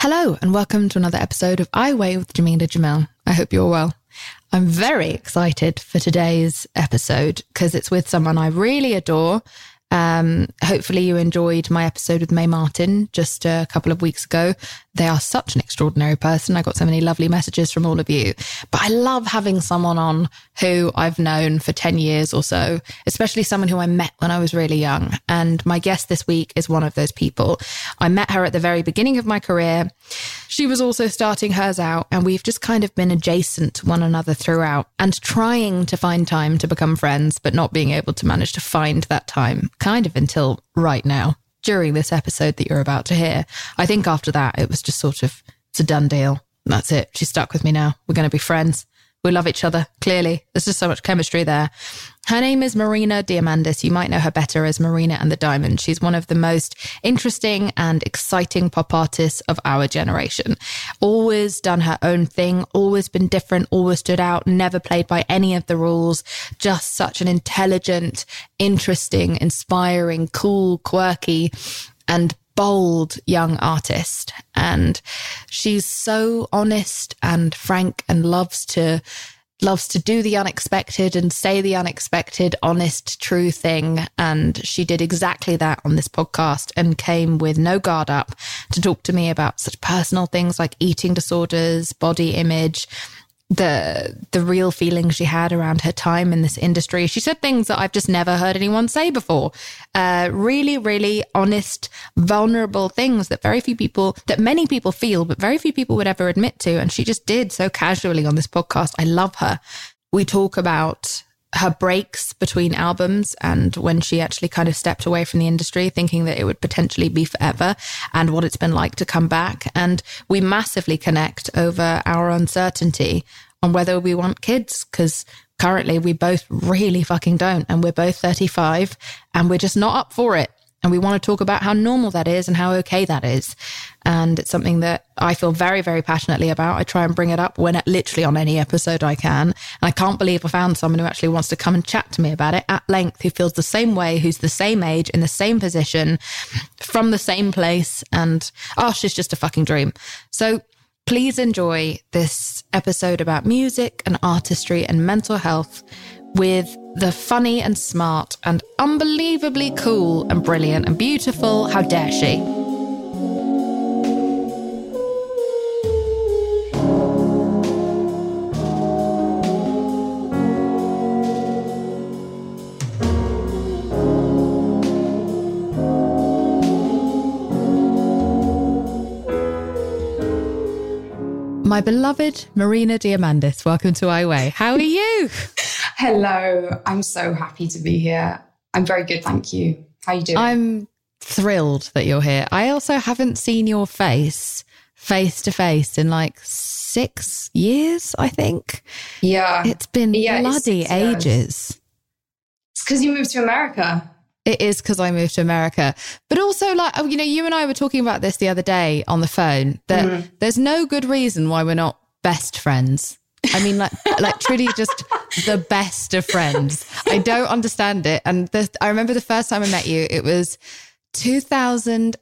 Hello, and welcome to another episode of I Weigh with Jameela Jamil. I hope you're well. I'm very excited for today's episode because it's with someone I really adore um, hopefully you enjoyed my episode with Mae Martin just a couple of weeks ago. They are such an extraordinary person. I got so many lovely messages from all of you, but I love having someone on who I've known for 10 years or so, especially someone who I met when I was really young. And my guest this week is one of those people. I met her at the very beginning of my career. She was also starting hers out and we've just kind of been adjacent to one another throughout and trying to find time to become friends, but not being able to manage to find that time kind of until right now during this episode that you're about to hear. I think after that, it was just sort of, it's a done deal. That's it. She's stuck with me now. We're going to be friends. We love each other, clearly. There's just so much chemistry there. Her name is Marina Diamandis. You might know her better as Marina and the Diamond. She's one of the most interesting and exciting pop artists of our generation. Always done her own thing, always been different, always stood out, never played by any of the rules. Just such an intelligent, interesting, inspiring, cool, quirky, and bold young artist. And she's so honest and frank and loves to loves to do the unexpected and say the unexpected, honest, true thing. And she did exactly that on this podcast and came with no guard up to talk to me about such personal things like eating disorders, body image, the the real feelings she had around her time in this industry. She said things that I've just never heard anyone say before. Uh, really, really honest, vulnerable things that very few people, that many people feel, but very few people would ever admit to. And she just did so casually on this podcast. I love her. We talk about her breaks between albums and when she actually kind of stepped away from the industry, thinking that it would potentially be forever and what it's been like to come back. And we massively connect over our uncertainty on whether we want kids because currently we both really fucking don't. And we're both 35 and we're just not up for it. And we want to talk about how normal that is and how okay that is. And it's something that I feel very, very passionately about. I try and bring it up when literally on any episode I can. And I can't believe I found someone who actually wants to come and chat to me about it at length, who feels the same way, who's the same age, in the same position, from the same place. And oh, she's just a fucking dream. So please enjoy this episode about music and artistry and mental health with the funny and smart and unbelievably cool and brilliant and beautiful How Dare She? My beloved Marina Diamandis, welcome to I Weigh. How are you? Hello. I'm so happy to be here. I'm very good, thank you. How are you doing? I'm thrilled that you're here. I also haven't seen your face face to face in like six years, I think. Yeah. It's been yeah, bloody it's ages. It's because you moved to America. It is because I moved to America. But also, like, you know, you and I were talking about this the other day on the phone that mm-hmm. there's no good reason why we're not best friends. I mean, like, like truly just the best of friends. I don't understand it. And the, I remember the first time I met you, it was 2010.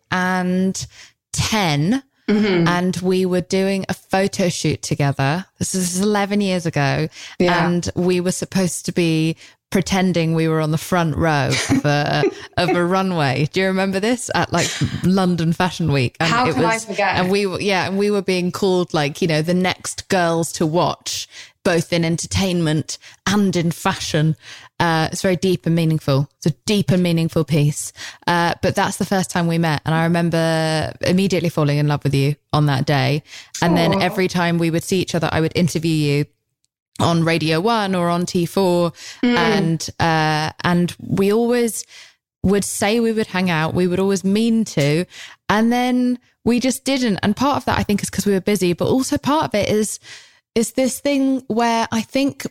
Mm-hmm. And we were doing a photo shoot together. This is 11 years ago. Yeah. And we were supposed to be pretending we were on the front row of a, of a runway. Do you remember this at like London Fashion Week? And How it can was, I forget? And we were, yeah, and we were being called like, you know, the next girls to watch, both in entertainment and in fashion. Uh, it's very deep and meaningful. It's a deep and meaningful piece. Uh, but that's the first time we met. And I remember immediately falling in love with you on that day. And Aww. then every time we would see each other, I would interview you on Radio One or on T4. Mm. And, uh, and we always would say we would hang out. We would always mean to. And then we just didn't. And part of that, I think, is because we were busy, but also part of it is, is this thing where I think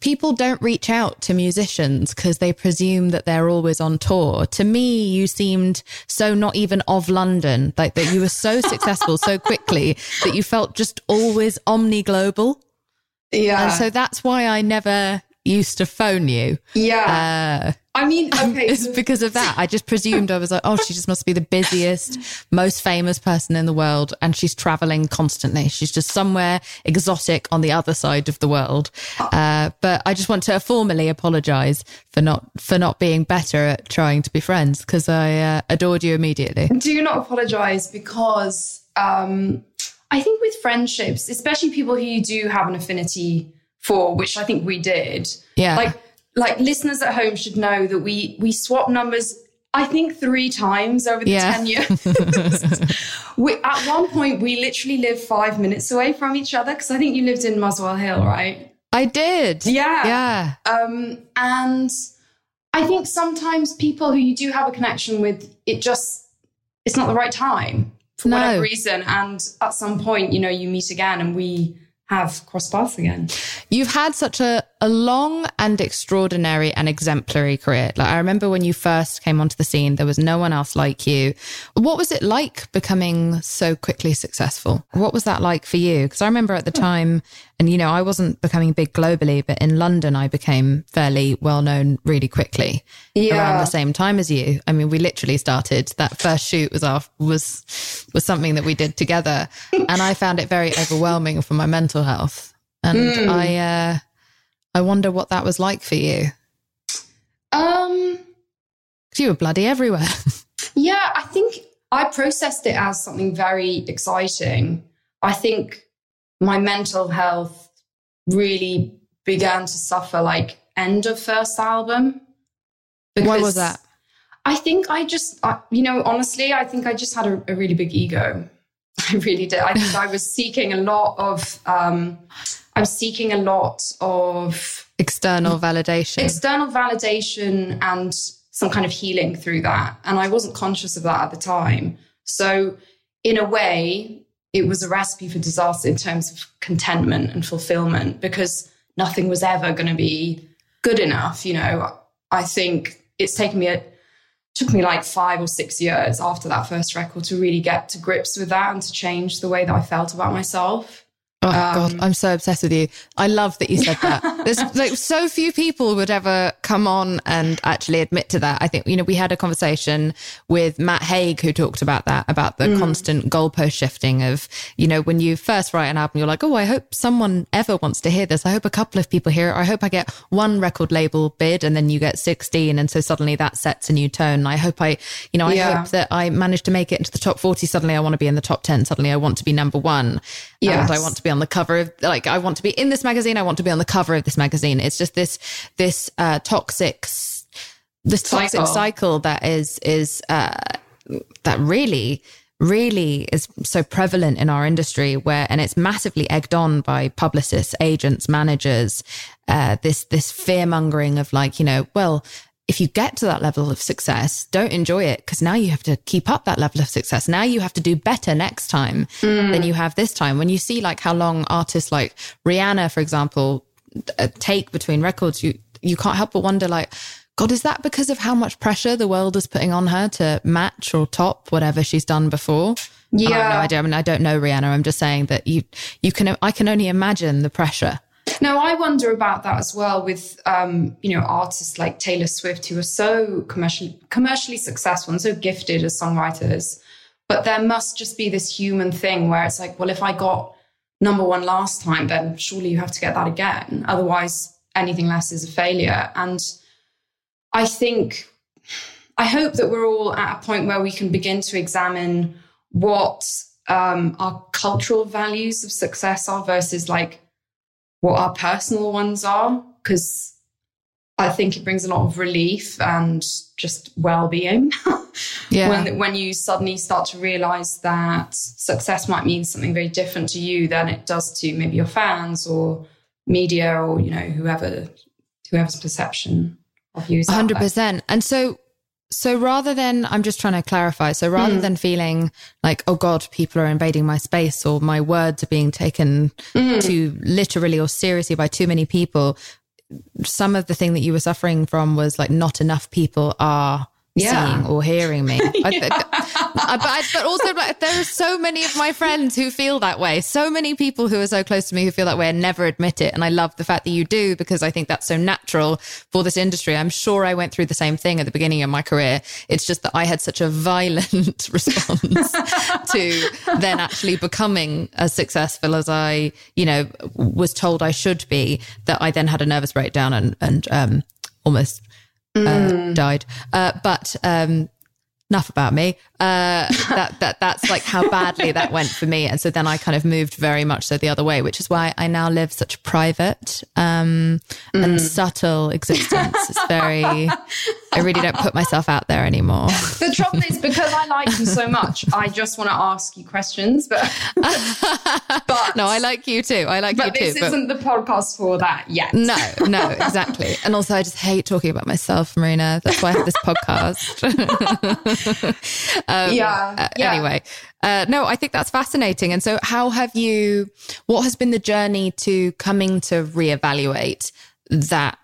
people don't reach out to musicians because they presume that they're always on tour. To me, you seemed so not even of London, like that you were so successful so quickly that you felt just always omni global. Yeah. And so that's why I never used to phone you. Yeah. Uh, I mean, okay. it's because of that. I just presumed I was like, oh, she just must be the busiest, most famous person in the world. And she's traveling constantly. She's just somewhere exotic on the other side of the world. Uh, but I just want to formally apologize for not, for not being better at trying to be friends because I uh, adored you immediately. Do you not apologize because, um, I think with friendships, especially people who you do have an affinity for, which I think we did. Yeah. Like, like listeners at home should know that we we swap numbers I think three times over the yeah. 10 years. we, at one point, we literally lived five minutes away from each other because I think you lived in Muswell Hill, right? I did. Yeah. Yeah. Um, and I think sometimes people who you do have a connection with, it just, it's not the right time for no. whatever reason. And at some point, you know, you meet again and we, have crossed paths again. You've had such a, a long and extraordinary and exemplary career. Like I remember when you first came onto the scene, there was no one else like you. What was it like becoming so quickly successful? What was that like for you? Because I remember at the time and, you know, I wasn't becoming big globally, but in London, I became fairly well known really quickly yeah. around the same time as you. I mean, we literally started that first shoot was our, was, was something that we did together. and I found it very overwhelming for my mental health. And mm. I, uh, I wonder what that was like for you. Um, you were bloody everywhere. yeah, I think I processed it as something very exciting. I think my mental health really began to suffer like end of first album. Why was that? I think I just, I, you know, honestly, I think I just had a, a, really big ego. I really did. I think I was seeking a lot of, um, I was seeking a lot of external validation, external validation, and some kind of healing through that. And I wasn't conscious of that at the time. So, in a way, it was a recipe for disaster in terms of contentment and fulfillment because nothing was ever going to be good enough. You know, I think it's taken me a, took me like five or six years after that first record to really get to grips with that and to change the way that I felt about myself. Oh um, God, I'm so obsessed with you. I love that you said that. There's like so few people would ever come on and actually admit to that. I think, you know, we had a conversation with Matt Haig who talked about that, about the mm. constant goalpost shifting of, you know, when you first write an album, you're like, oh, I hope someone ever wants to hear this. I hope a couple of people hear it. I hope I get one record label bid and then you get 16. And so suddenly that sets a new tone. I hope I, you know, I yeah. hope that I manage to make it into the top 40. Suddenly I want to be in the top 10. Suddenly I want to be number one. Yes. And I want to be on the cover of like I want to be in this magazine. I want to be on the cover of this magazine. It's just this this uh, toxic this toxic cycle, cycle that is is uh, that really really is so prevalent in our industry where and it's massively egged on by publicists agents managers uh, this this fear mongering of like you know well if you get to that level of success, don't enjoy it because now you have to keep up that level of success. Now you have to do better next time mm. than you have this time. When you see like how long artists like Rihanna, for example, uh, take between records, you, you can't help but wonder like, God, is that because of how much pressure the world is putting on her to match or top whatever she's done before? Yeah. I have no idea. I mean, I don't know Rihanna. I'm just saying that you, you can, I can only imagine the pressure no, I wonder about that as well with um, you know artists like Taylor Swift who are so commercially commercially successful and so gifted as songwriters, but there must just be this human thing where it's like, well, if I got number one last time, then surely you have to get that again. Otherwise, anything less is a failure. And I think, I hope that we're all at a point where we can begin to examine what um, our cultural values of success are versus like what our personal ones are. Because I think it brings a lot of relief and just well-being. Yeah. when when you suddenly start to realize that success might mean something very different to you than it does to maybe your fans or media or you know whoever whoever's perception of you is out there. hundred percent. And so, so rather than I'm just trying to clarify. So rather Hmm. than feeling like, oh God, people are invading my space or my words are being taken Hmm. too literally or seriously by too many people, some of the thing that you were suffering from was like not enough people are. Yeah. Seeing or hearing me, I, I- but, I- but also like there are so many of my friends who feel that way. So many people who are so close to me who feel that way and never admit it. And I love the fact that you do because I think that's so natural for this industry. I'm sure I went through the same thing at the beginning of my career. It's just that I had such a violent response to then actually becoming as successful as I, you know, was told I should be. That I then had a nervous breakdown and and um, almost uh, died. Uh, but um, enough about me. Uh, that that that's like how badly that went for me, and so then I kind of moved very much so the other way, which is why I now live such a private um, and subtle existence. It's very. I really don't put myself out there anymore. The trouble is because I like you so much, I just want to ask you questions, but but No, I like you too. I like you but too. this isn't the podcast for that yet. No, no, exactly. And also, I just hate talking about myself, Marina. That's why I have this podcast. Um, Yeah, uh, yeah. Anyway, uh, no, I think that's fascinating. And so, how have you? What has been the journey to coming to reevaluate that?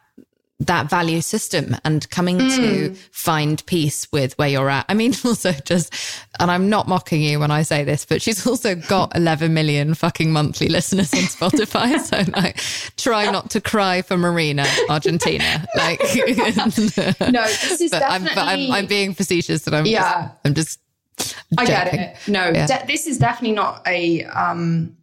That value system and coming to Mm. find peace with where you're at. I mean, also just, and I'm not mocking you when I say this, but she's also got 11 million fucking monthly listeners on Spotify. so like, try not to cry for Marina, Argentina. Like, No, this is but I'm, but I'm, I'm being facetious and I'm Yeah. just, I'm just, I get it. No, Yeah. de- this is definitely not a. Um,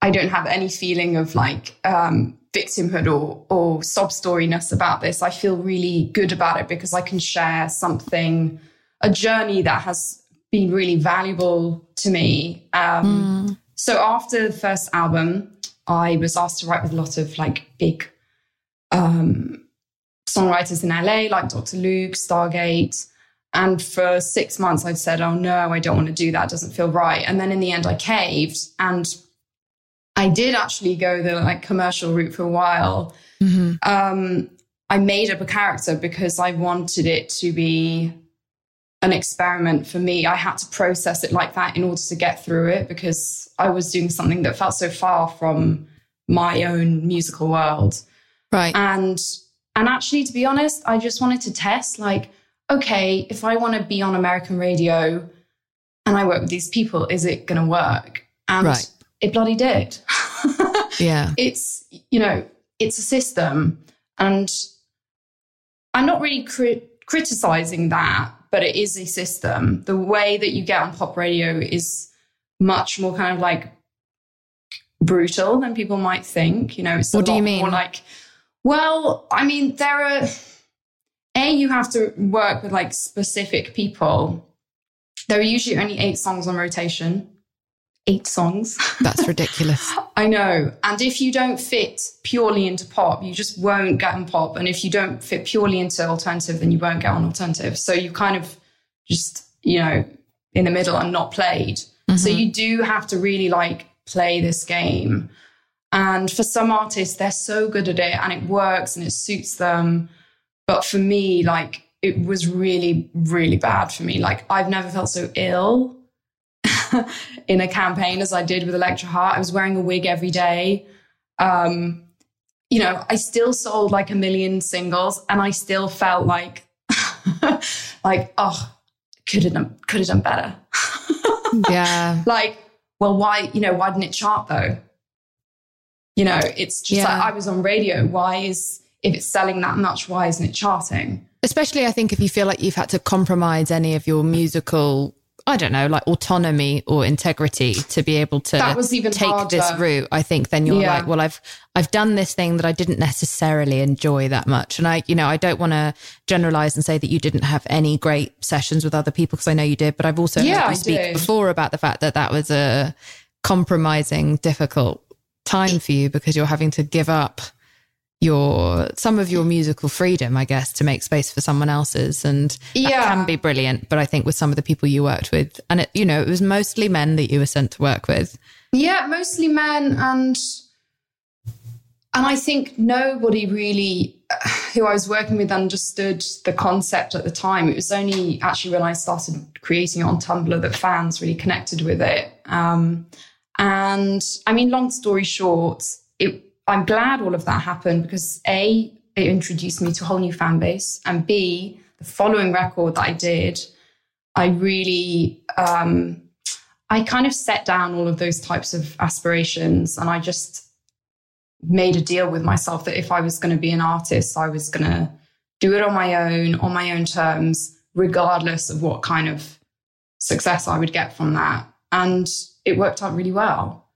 I don't have any feeling of like um, victimhood or or sob storyness about this. I feel really good about it because I can share something, a journey that has been really valuable to me. Um, So after the first album, I was asked to write with a lot of like big um, songwriters in LA, like Dr. Luke, Stargate. And for six months, I'd said, oh no, I don't want to do that. It doesn't feel right. And then in the end, I caved. And I did actually go the like commercial route for a while. Um, I made up a character because I wanted it to be an experiment for me. I had to process it like that in order to get through it because I was doing something that felt so far from my own musical world right. and and actually to be honest i just wanted to test like okay if i want to be on american radio and i work with these people is it going to work and Right. It bloody did. Yeah. it's you know it's a system and i'm not really cri- criticizing that but it is a system. The way that you get on pop radio is much more kind of like brutal than people might think you know? It's a What do you mean? more like well i mean there are a you have to work with like specific people. There are usually only eight songs on rotation eight songs That's ridiculous. I know. And if you don't fit purely into pop, you just won't get on pop. And if you don't fit purely into alternative, then you won't get on alternative. So you kind of just, you know, in the middle and not played. So mm-hmm. you do have to really like play this game. And for some artists, they're so good at it and it works and it suits them. But for me, like, it was really, really bad for me. Like, I've never felt so ill in a campaign as I did with Electra Heart. I was wearing a wig every day. Um, you know, I still sold like a million singles and I still felt like, like, oh, could have done, could have done better. Yeah. like, well, why, you know, why didn't it chart though? You know, it's just Yeah. like I was on radio. Why is, if it's selling that much, why isn't it charting? Especially, I think, if you feel like you've had to compromise any of your musical I don't know, like autonomy or integrity to be able to That was even take harder. this route, I think then you're Yeah. like, well, I've I've done this thing that I didn't necessarily enjoy that much. And I, you know, I don't want to generalize and say that you didn't have any great sessions with other people because I know you did, but I've also Yeah, heard you I speak do. before about the fact that that was a compromising, difficult time for you because you're having to give up your some of your musical freedom, I guess, to make space for someone else's, and that Yeah. can be brilliant. But I think with some of the people you worked with, and it, you know, it was mostly men that you were sent to work with. Yeah, mostly men and and I think nobody really who I was working with understood the concept at the time. It was only actually when I started creating it on Tumblr that fans really connected with it. Um, and I mean, long story short, it, I'm glad all of that happened because A, it introduced me to a whole new fan base, and B, the following record that I did, I really um, I kind of set down all of those types of aspirations and I just made a deal with myself that if I was going to be an artist, I was going to do it on my own, on my own terms, regardless of what kind of success I would get from that. And it worked out really well.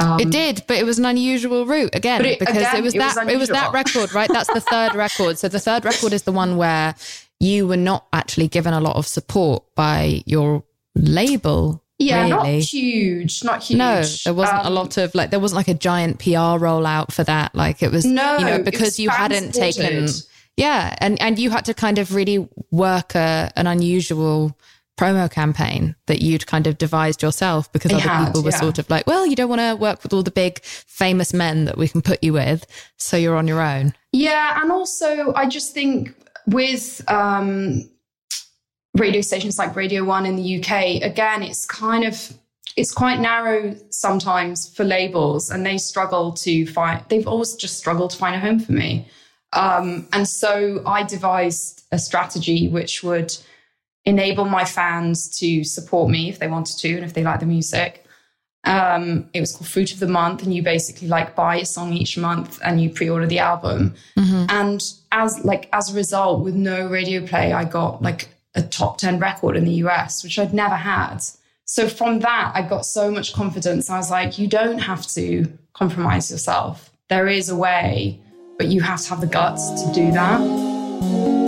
Um, It did, but it was an unusual route again it- because again, it was it was that it was that record, right? That's the third record. So the third record is the one where you were not actually given a lot of support by your label. Yeah, really. not huge, not huge. No, there wasn't a Um, lot of like there wasn't like a giant PR rollout for that. Like it was No, you know because you hadn't taken yeah, and and you had to kind of really work a an unusual promo campaign that you'd kind of devised yourself because I other had, people were yeah. sort of like, well, you don't want to work with all the big famous men that we can put you with, so you're on your own. Yeah, and also I just think with um, radio stations like Radio One in the UK, again, it's kind of it's quite narrow sometimes for labels, and they struggle to find. They've always just struggled to find a home for me, um, and so I devised a strategy which would enable my fans to support me if they wanted to and if they like the music. Um, it was called Fruit of the Month, and you basically like buy a song each month and you pre-order the album. And as like as a result, with no radio play, I got like a top 10 record in the US, which I'd never had. So from that, I got so much confidence. I was like, you don't have to compromise yourself. There is a way, but you have to have the guts to do that.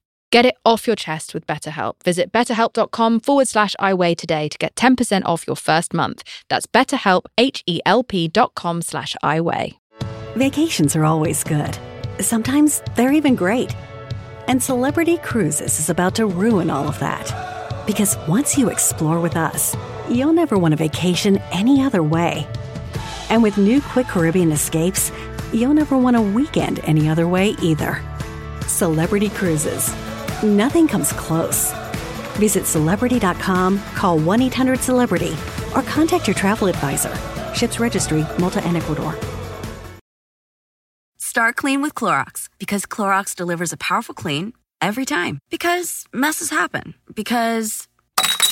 Get it off your chest with BetterHelp. Visit betterhelp.com forward slash iWeigh today to get 10% off your first month. That's betterhelp, H-E-L-P dot com slash iWeigh. Vacations are always good. Sometimes they're even great. And Celebrity Cruises is about to ruin all of that. Because once you explore with us, you'll never want a vacation any other way. And with new Quick Caribbean escapes, you'll never want a weekend any other way either. Celebrity Cruises. Nothing comes close. Visit celebrity.com, call 1 800 Celebrity, or contact your travel advisor. Ships Registry, Malta and Ecuador. Start clean with Clorox because Clorox delivers a powerful clean every time. Because messes happen. Because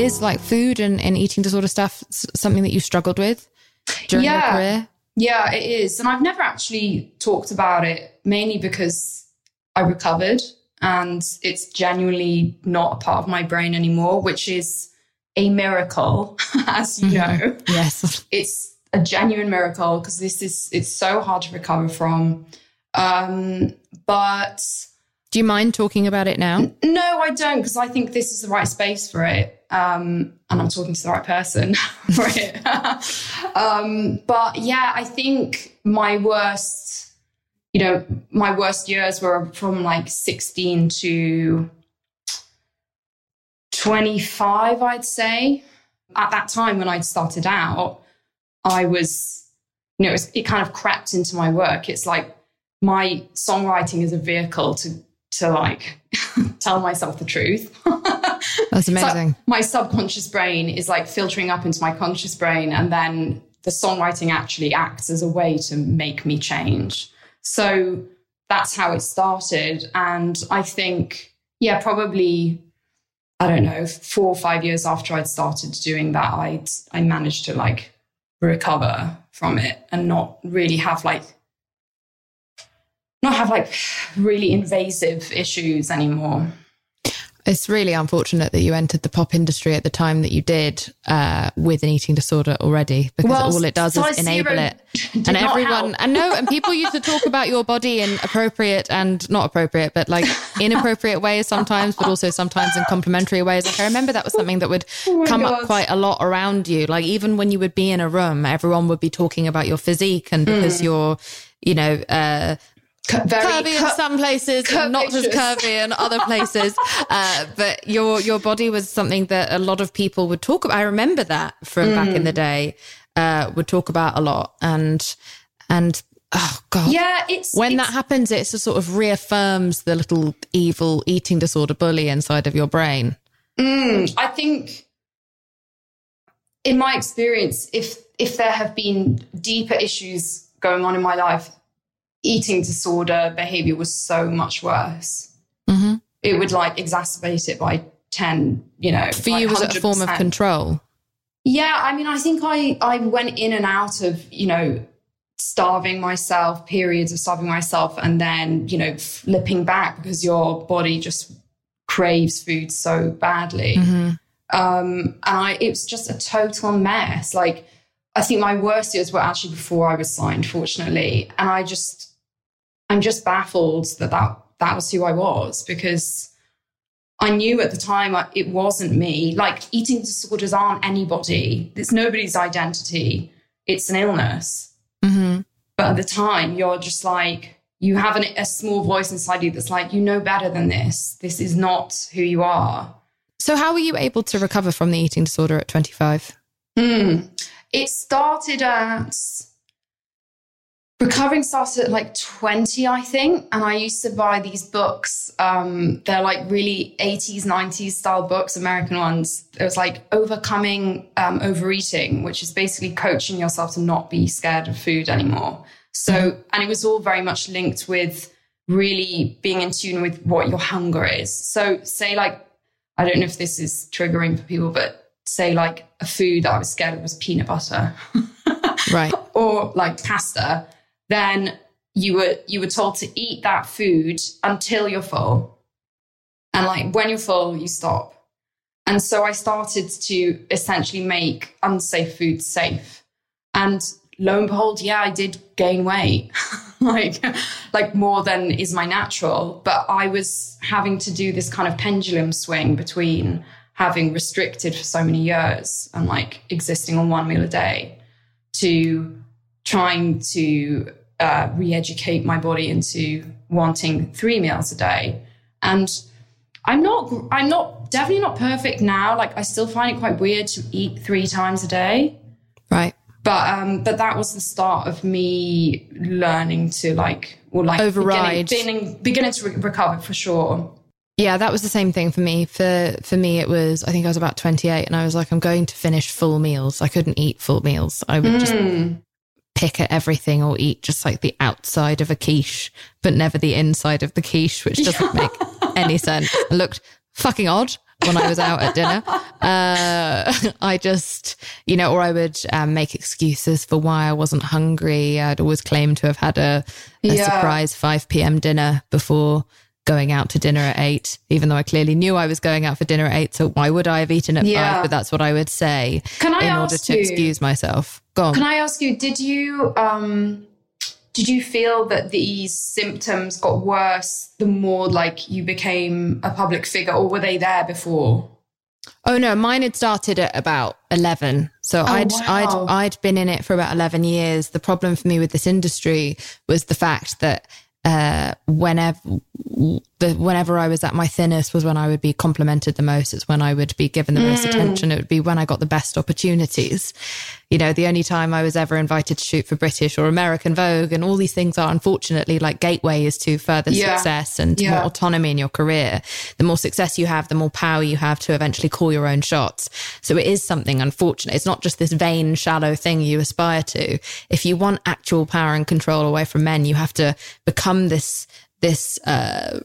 Is like food and, and eating disorder stuff something that you struggled with during your Yeah. career? Yeah, it is. And I've never actually talked about it, mainly because I recovered and it's genuinely not a part of my brain anymore, which is a miracle, as you know. Yes. It's a genuine miracle because this is, it's so hard to recover from. Um, but Do you mind talking about it now? no, I don't, because I think this is the right space for it. Um, and I'm talking to the right person for it. um, but yeah, I think my worst, you know, my worst years were from like 16 to 25, I'd say. At that time when I'd started out, I was, you know, it, was, it kind of crept into my work. It's like my songwriting is a vehicle to to like tell myself the truth. That's amazing. my subconscious brain is like filtering up into my conscious brain, and then the songwriting actually acts as a way to make me change. So that's how it started. And I think, yeah, probably, I don't know, four or five years after I'd started doing that, I'd I managed to like recover from it and not really have like not have like really invasive issues anymore. It's really unfortunate that you entered the pop industry at the time that you did uh, with an eating disorder already, because Well, all it does is enable it. And everyone, and no, and people used to talk about your body in appropriate and not appropriate, but like inappropriate ways sometimes, but also sometimes in complimentary ways. Like I remember that was something that would Oh come up quite a lot around you. Like even when you would be in a room, everyone would be talking about your physique and Mm. because you're, you know, uh, Very curvy in some places, not as curvy in other places. uh, but your your body was something that a lot of people would talk about. I remember that from back Mm. in the day. Uh, would talk about a lot, and and oh god, Yeah, it's when it's, that happens, it sort of reaffirms the little evil eating disorder bully inside of your brain. Mm, I think, in my experience, if if there have been deeper issues going on in my life, eating disorder behavior was so much worse. hmm It would like exacerbate it by ten. You know, For like you, was it a form of control? Yeah, I mean, I think I I went in and out of you know starving myself, periods of starving myself, and then you know flipping back because your body just craves food so badly. hmm Um, and I it was just a total mess. Like I think my worst years were actually before I was signed, fortunately, and I just I'm just baffled that that that was who I was because. I knew at the time I- it wasn't me. Like eating disorders aren't anybody. It's nobody's identity. It's an illness. hmm But at the time, you're just like, you have an, a small voice inside you that's like, you know better than this. This is not who you are. So, how were you able to recover from the eating disorder at twenty five? Hmm. It started at recovering started at like 20 i think and i used to buy these books um they're like really 80s 90s style books american ones. It was like overcoming um, overeating which is basically coaching yourself to not be scared of food anymore. So and it was all very much linked with really being in tune with what your hunger is. So say like i don't know if this is triggering for people but say like a food that i was scared of was peanut butter. Right. or like pasta, then you were you were told to eat that food until you're full. And like when you're full, you stop. And so I started to essentially make unsafe food safe. And lo and behold, yeah, I did gain weight. like like more than is my natural. But I was having to do this kind of pendulum swing between having restricted for so many years and like existing on one meal a day to trying to uh, re-educate my body into wanting three meals a day and i'm not i'm not definitely not perfect now like i still find it quite weird to eat three times a day Right. but um, but that was the start of me learning to like or like Override. beginning beginning, beginning to re- recover for sure. Yeah, that was the same thing for me. For for me, it was I think I was about twenty eight, and I was like, I'm going to finish full meals. I couldn't eat full meals. I would just Mm. Pick at everything or eat just like the outside of a quiche, but never the inside of the quiche, which doesn't make any sense. It looked fucking odd when I was out at dinner. Uh, I just, you know, or I would um, make excuses for why I wasn't hungry. I'd always claim to have had a, a Yeah. surprise 5 p.m. dinner before going out to dinner at eight, even though I clearly knew I was going out for dinner at eight. So why would I have eaten at Yeah. five? But that's what I would say Can I in order to you- excuse myself. Go on. Can I ask you? Did you um, did you feel that these symptoms got worse the more like you became a public figure, or were they there before? Oh no, mine had started at about eleven. So I'd wow. I'd I'd been in it for about eleven years. The problem for me with this industry was the fact that uh, whenever the whenever I was at my thinnest was when I would be complimented the most. It's when I would be given the most mm. attention. It would be when I got the best opportunities. You know, the only time I was ever invited to shoot for British or American Vogue, and all these things are unfortunately like gateways to further Yeah. success and Yeah. more autonomy in your career. The more success you have, the more power you have to eventually call your own shots. So it is something unfortunate. It's not just this vain, shallow thing you aspire to. If you want actual power and control away from men, you have to become this this uh,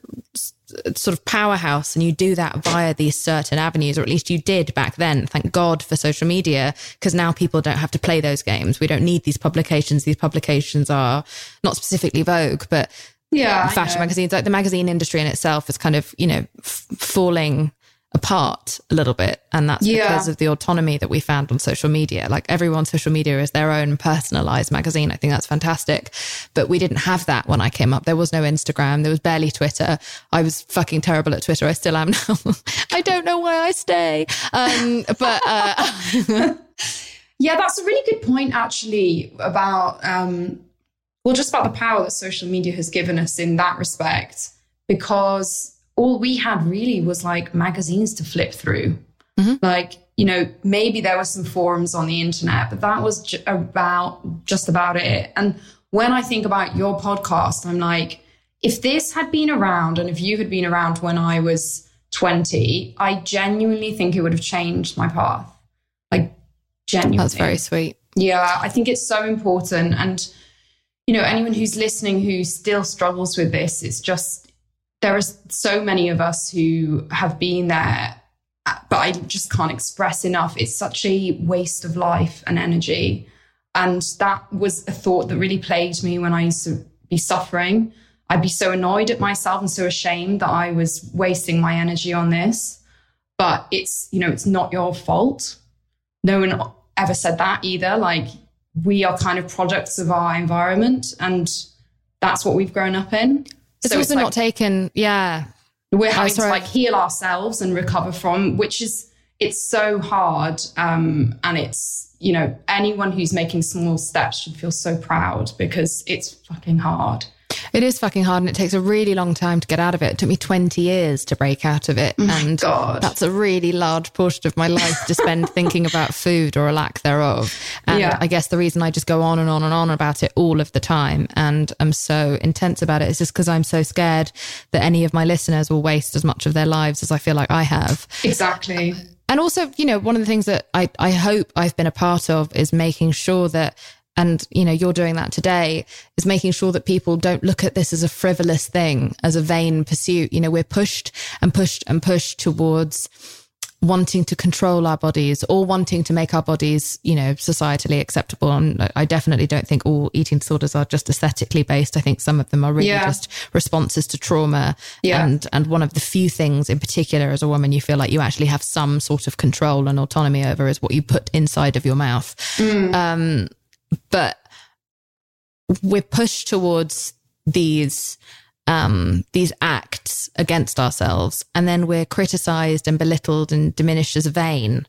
sort of powerhouse and you do that via these certain avenues or at least you did back then thank god for social media because now people don't have to play those games. We don't need these publications. These publications are not specifically vogue but Yeah, fashion magazines. Like the magazine industry in itself is kind of you know f- falling apart a little bit and that's Yeah. because of the autonomy that we found on social media. Like everyone's social media is their own personalized magazine. I think that's fantastic. But we didn't have that when i came up. There was no instagram. There was barely twitter. I was fucking terrible at twitter. I still am now. I don't know why i stay. Um but uh Yeah, that's a really good point, actually, about, um, well, just about the power that social media has given us in that respect, because all we had really was like magazines to flip through. Mm-hmm. Like, you know, maybe there were some forums on the internet, but that was ju- about just about it. And when I think about your podcast, I'm like, if this had been around and if you had been around when I was 20, I genuinely think it would have changed my path. Like, genuinely. that's very sweet Yeah, I think it's so important. And, you know, anyone who's listening who still struggles with this, it's just, there are so many of us who have been there, but I just can't express enough. It's such a waste of life and energy. And that was a thought that really plagued me when I used to be suffering. I'd be so annoyed at myself and so ashamed that I was wasting my energy on this. But it's, you know, it's not your fault no one ever said that either. Like we are kind of products of our environment and that's what we've grown up in. It's So also like not taken yeah we're having to like heal ourselves and recover from, which is it's so hard. Um, and it's, you know, anyone who's making small steps should feel so proud because it's fucking hard. It is fucking hard and it takes a really long time to get out of it. It took me 20 years to break out of it. Oh and God. that's a really large portion of my life to spend thinking about food or a lack thereof. And Yeah. I guess the reason I just go on and on and on about it all of the time and I'm so intense about it is just because I'm so scared that any of my listeners will waste as much of their lives as I feel like I have. Exactly. And also, you know, one of the things that I, I hope I've been a part of is making sure that, and, you know, you're doing that today, is making sure that people don't look at this as a frivolous thing, as a vain pursuit. You know, we're pushed and pushed and pushed towards wanting to control our bodies or wanting to make our bodies, you know, societally acceptable. And I definitely don't think all eating disorders are just aesthetically based. I think some of them are really Yeah. just responses to trauma. Yeah. And and one of the few things in particular as a woman you feel like you actually have some sort of control and autonomy over is what you put inside of your mouth. Um, but we're pushed towards these um, these acts against ourselves, and then we're criticized and belittled and diminished as vain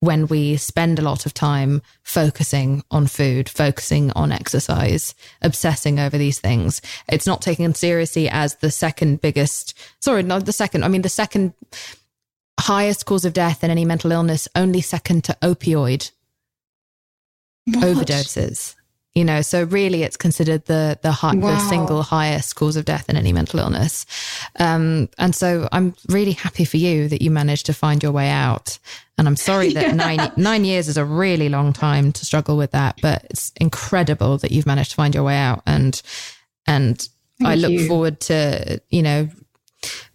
when we spend a lot of time focusing on food, focusing on exercise, obsessing over these things. It's not taken seriously as the second biggest, sorry, not the second, I mean, the second highest cause of death in any mental illness, only second to opioid what? overdoses. You know, so really, it's considered the the, high, wow. the single highest cause of death in any mental illness. Um, and so, I'm really happy for you that you managed to find your way out. And I'm sorry that yeah. nine nine years is a really long time to struggle with that, but it's incredible that you've managed to find your way out. And and Thank I look you. forward to you know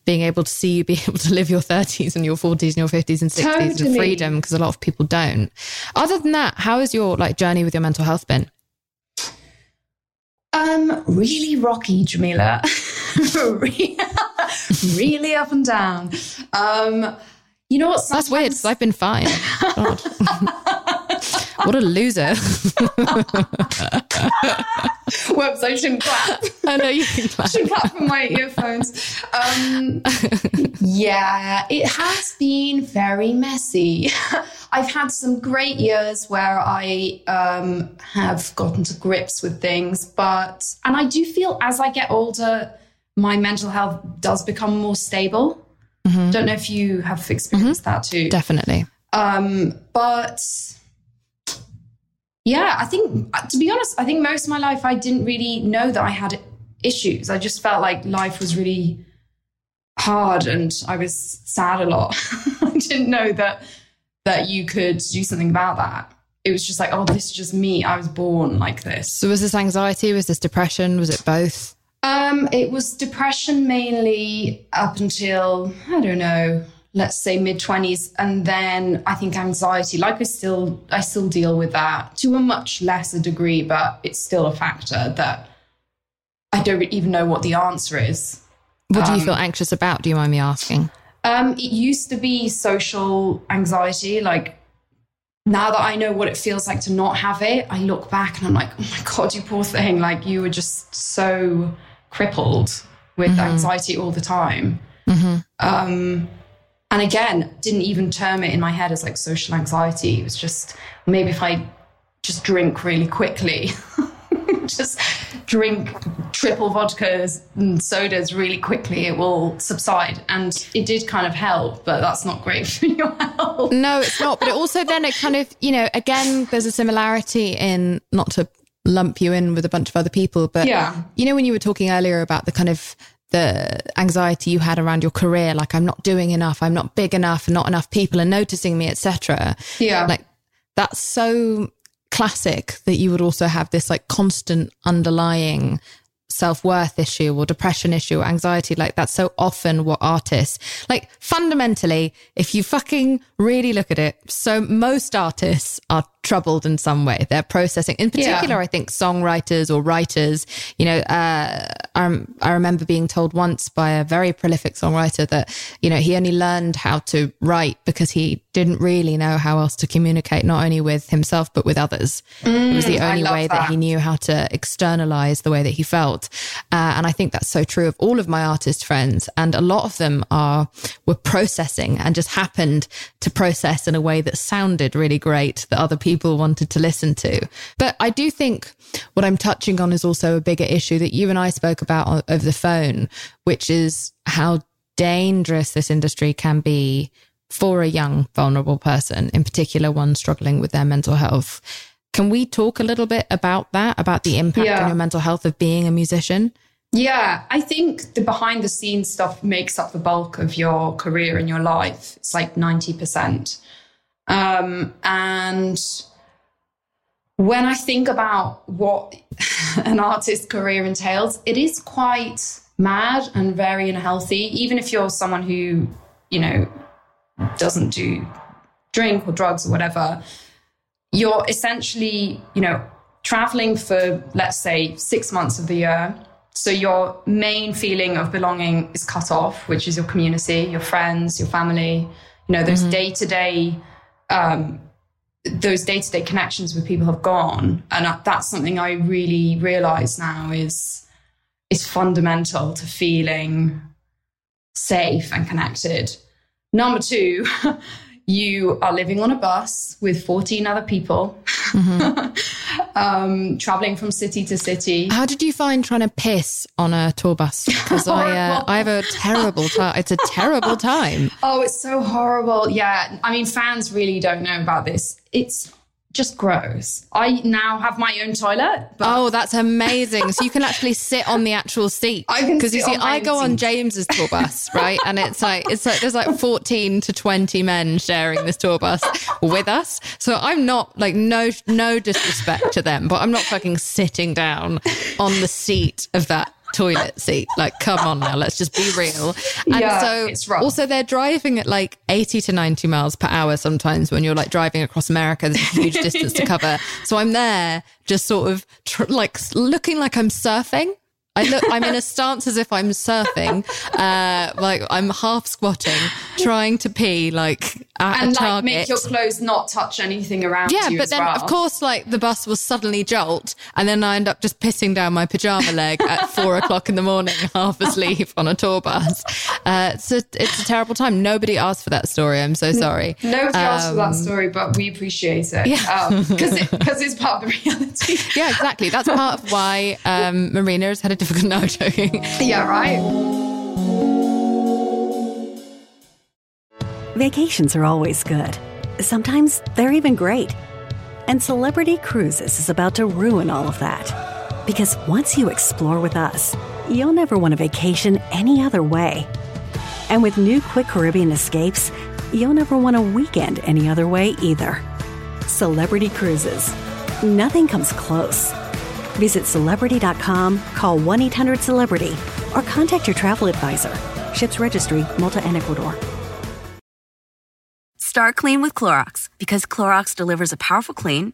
being able to see you be able to live your 30s and your 40s and your 50s and 60s totally. with freedom because a lot of people don't. Other than that, how has your like journey with your mental health been? Um, really rocky, Jameela. really up and down. Um, you know what? That's weird because I've been fine. what a loser. Whoops, I shouldn't clap. I know you can clap. I should clap for my earphones. Um, yeah, it has been very messy. I've had some great years where I um, have gotten to grips with things, but, and I do feel as I get older, my mental health does become more stable. Mm-hmm. Don't know if you have experienced mm-hmm. that too. Definitely. Um, but yeah, I think, to be honest, I think most of my life I didn't really know that I had issues. I just felt like life was really hard and I was sad a lot. I didn't know that that you could do something about that. It was just like, oh, this is just me. I was born like this. So was this anxiety? Was this depression? Was it both? Um, it was depression mainly up until I don't know, let's say mid 20s and then i think anxiety like i still i still deal with that to a much lesser degree but it's still a factor that i don't even know what the answer is what do you um, feel anxious about do you mind me asking um, it used to be social anxiety like now that i know what it feels like to not have it i look back and i'm like oh my god you poor thing like you were just so crippled with mm-hmm. anxiety all the time mm-hmm. um, and again, didn't even term it in my head as like social anxiety. It was just maybe if I just drink really quickly, just drink triple vodkas and sodas really quickly, it will subside. And it did kind of help, but that's not great for your health. No, it's not. But it also then it kind of, you know, again, there's a similarity in not to lump you in with a bunch of other people, but yeah. you know, when you were talking earlier about the kind of the anxiety you had around your career like i'm not doing enough i'm not big enough not enough people are noticing me etc yeah. Like that's so classic that you would also have this like constant underlying self-worth issue or depression issue or anxiety. Like that's so often what artists like fundamentally if you fucking really look at it so most artists are troubled in some way they're processing in particular yeah. i think songwriters or writers you know uh, I, I remember being told once by a very prolific songwriter that you know he only learned how to write because he didn't really know how else to communicate not only with himself but with others mm, it was the mm, only way that. that he knew how to externalize the way that he felt uh, and I think that's so true of all of my artist friends. And a lot of them are, were processing and just happened to process in a way that sounded really great that other people wanted to listen to. But I do think what I'm touching on is also a bigger issue that you and I spoke about over the phone, which is how dangerous this industry can be for a young, vulnerable person, in particular, one struggling with their mental health. Can we talk a little bit about that, about the impact yeah. on your mental health of being a musician? Yeah, I think the behind the scenes stuff makes up the bulk of your career and your life. It's like 90%. Um, and when I think about what an artist's career entails, it is quite mad and very unhealthy. Even if you're someone who, you know, doesn't do drink or drugs or whatever, you're essentially, you know, traveling for, let's say, six months of the year. So your main feeling of belonging is cut off, which is your community, your friends, your family, you know, those day to day, Um, those day to day connections with people have gone. And that's something I really realize now is, is fundamental to feeling safe and connected. Number two, you are living on a bus with 14 other people, mm-hmm. um, traveling from city to city. How did you find trying to piss on a tour bus? Because I, uh, I have a terrible time. It's a terrible time. Oh, it's so horrible. Yeah. I mean, fans really don't know about this. It's just gross. I now have my own toilet. oh, that's amazing! so you can actually sit on the actual seat. Because you see, I go own on. James's tour bus, right, and it's like it's like there's like 14 to 20 men sharing this tour bus with us. So I'm not like no no disrespect to them, but I'm not fucking sitting down on the seat of that toilet seat. Like, come on now, let's just be real. And Yeah, so also they're driving at like 80 to 90 miles per hour sometimes when you're like driving across America. There's a huge distance to cover. So I'm there just sort of tr- like looking like I'm surfing. I look, I'm in a stance as if I'm surfing, uh, like I'm half squatting, trying to pee, like at and a like target. make your clothes not touch anything around Yeah, you but then well. of course, like the bus will suddenly jolt, and then I end up just pissing down my pajama leg at four o'clock in the morning, half asleep on a tour bus. Uh, it's a it's a terrible time. Nobody asked for that story. I'm so sorry. Nobody asked for that Um, story, but we appreciate it. Yeah. Because it, 'cause it's part of the reality. Yeah, exactly. That's part of why um, Marina has had a difficult. No, joking. yeah, right. Vacations are always good. Sometimes they're even great. And Celebrity Cruises is about to ruin all of that. Because once you explore with us, you'll never want a vacation any other way. And with new Quick Caribbean escapes, you'll never want a weekend any other way either. Celebrity Cruises. Nothing comes close. Visit celebrity.com, call 1 800 Celebrity, or contact your travel advisor. Ships Registry, Malta and Ecuador. Start clean with Clorox because Clorox delivers a powerful clean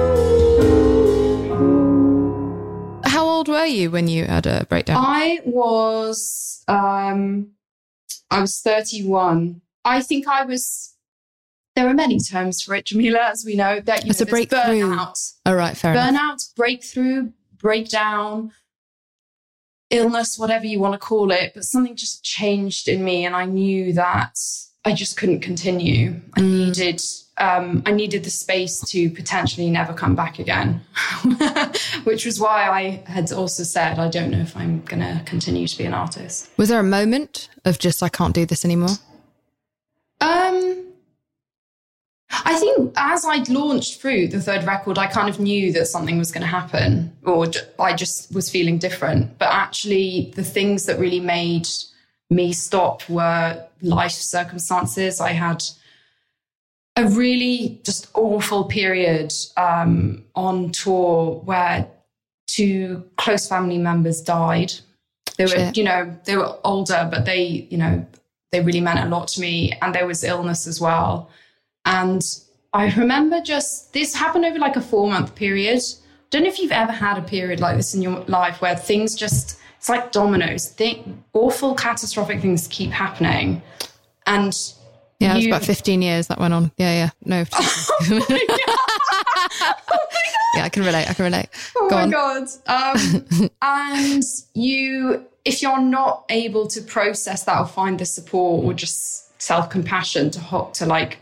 Old were you when you had a breakdown? I was um I was 31. I think I was there are many terms for it, Jameela, as we know, that you It's know, a breakthrough. burnout. All right, fair enough. Burnout, breakthrough, breakdown, illness, whatever you want to call it, but something just changed in me and I knew that I just couldn't continue. I Mm. needed um, I needed the space to potentially never come back again, which was why I had also said I don't know if I'm going to continue to be an artist. Was there a moment of just I can't do this anymore? Um, I think as I'd launched through the third record, I kind of knew that something was going to happen, or j- I just was feeling different. But actually, the things that really made me stop were life circumstances. I had a really just awful period um, on tour where two close family members died. They were, Shit. you know, they were older, but they, you know, they really meant a lot to me. And there was illness as well. And I remember just this happened over like a four month period. Don't know if you've ever had a period like this in your life where things just, it's like dominoes. Think, awful, catastrophic things keep happening. And Yeah, it was you- about 15 years that went on. Yeah, yeah. No. Oh oh yeah, I can relate. I can relate. Oh Go my on. god! Um, and you, if you're not able to process that or find the support or just self compassion to ho- to like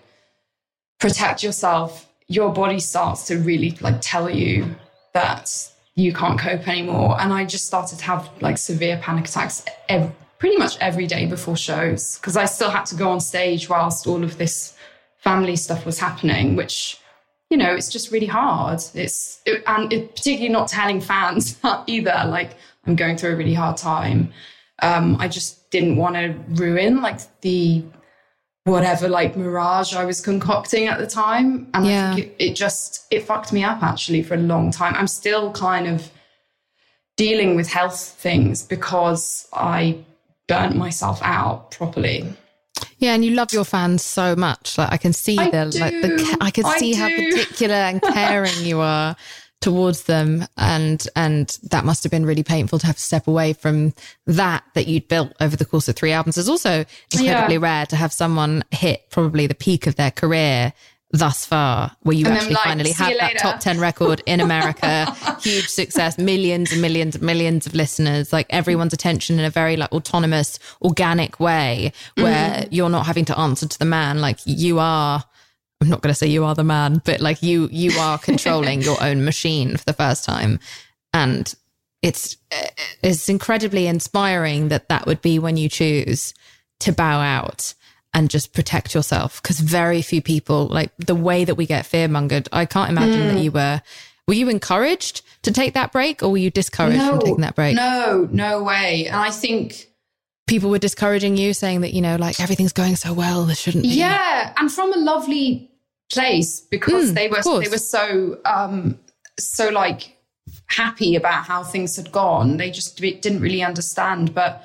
protect yourself, your body starts to really like tell you that you can't cope anymore. And I just started to have like severe panic attacks pretty much every day before shows because I still had to go on stage whilst all of this family stuff was happening, which you know, it's just really hard. It's it, and it, particularly not telling fans either. Like I'm going through a really hard time. Um, I just didn't want to ruin like the whatever like mirage I was concocting at the time, and Yeah. I think it, it just it fucked me up actually for a long time. I'm still kind of dealing with health things because I burnt myself out properly. Yeah, and you love your fans so much. Like I can see I the like the I can I see how particular and caring you are towards them and and that must have been really painful to have to step away from that that you'd built over the course of three albums. It's also incredibly Yeah. rare to have someone hit probably the peak of their career thus far where you actually like, finally have that top 10 record in America, huge success, millions and millions and millions of listeners, like everyone's attention in a very like autonomous, organic way where mm. you're not having to answer to the man. Like you are, I'm not going to say you are the man, but like you, you are controlling your own machine for the first time. And it's, it's incredibly inspiring that that would be when you choose to bow out and just protect yourself because very few people like the way that we get fear mongered. I can't imagine mm. that you were. Were you encouraged to take that break, or were you discouraged no, from taking that break? No, no way. And I think people were discouraging you, saying that you know, like everything's going so well, there shouldn't be. Yeah, and from a lovely place because mm, they were they were so um so like happy about how things had gone. They just didn't really understand, but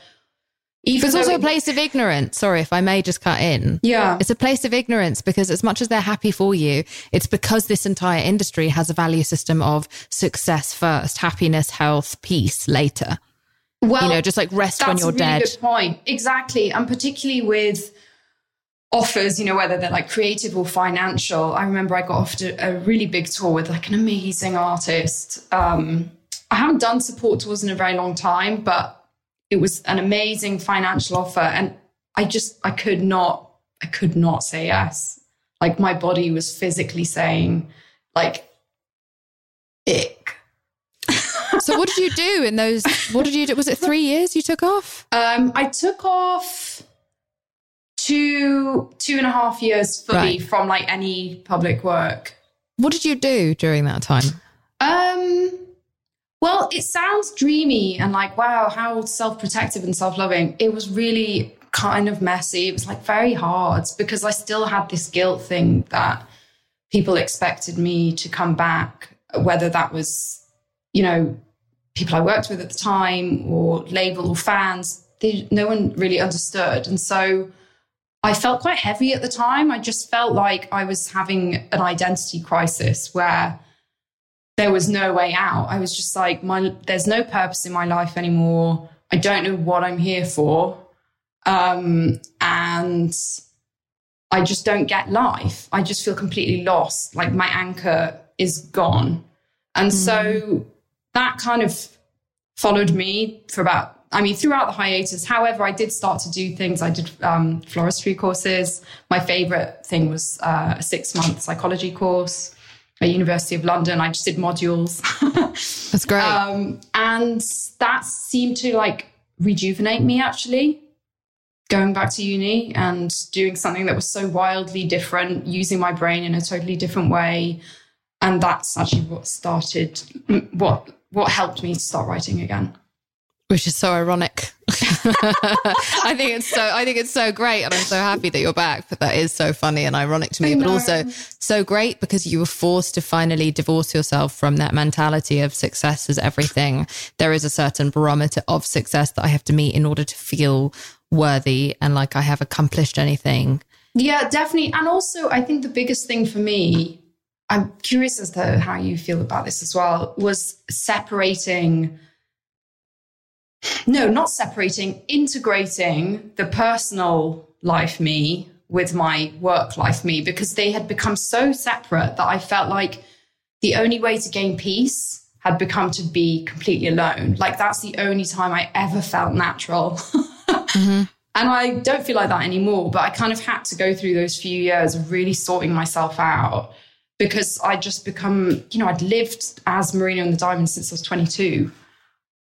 even it's also it, a place of ignorance. Sorry if I may just cut in. Yeah. It's a place of ignorance because as much as they're happy for you, it's because this entire industry has a value system of success first, happiness, health, peace later. Well, you know, just like rest when you're really dead. Good point. Exactly. And particularly with offers, you know, whether they're like creative or financial. I remember I got off to a really big tour with like an amazing artist. Um, I haven't done support tours in a very long time, but it was an amazing financial offer. And I just, I could not, I could not say yes. Like my body was physically saying, like, ick. so what did you do in those, what did you do? Was it three years you took off? Um, I took off two, two and a half years fully right. from like any public work. What did you do during that time? Um, well, it sounds dreamy and like, wow, how self protective and self loving. It was really kind of messy. It was like very hard because I still had this guilt thing that people expected me to come back, whether that was, you know, people I worked with at the time or label or fans. They, no one really understood. And so I felt quite heavy at the time. I just felt like I was having an identity crisis where there was no way out. I was just like, my, there's no purpose in my life anymore. I don't know what I'm here for. Um, and I just don't get life. I just feel completely lost. Like my anchor is gone. And mm. so that kind of followed me for about, I mean, throughout the hiatus. However, I did start to do things. I did um, floristry courses. My favorite thing was uh, a six month psychology course at University of London. I just did modules. That's great. Um, and that seemed to like rejuvenate me actually. Going back to uni and doing something that was so wildly different, using my brain in a totally different way. And that's actually what started, what what helped me to start writing again which is so ironic. I think it's so I think it's so great and I'm so happy that you're back, but that is so funny and ironic to me, but also so great because you were forced to finally divorce yourself from that mentality of success is everything. There is a certain barometer of success that I have to meet in order to feel worthy and like I have accomplished anything. Yeah, definitely. And also I think the biggest thing for me I'm curious as to how you feel about this as well was separating no, not separating, integrating the personal life me with my work life me because they had become so separate that I felt like the only way to gain peace had become to be completely alone. Like that's the only time I ever felt natural. mm-hmm. And I don't feel like that anymore, but I kind of had to go through those few years of really sorting myself out because I'd just become, you know, I'd lived as Marina and the Diamond since I was 22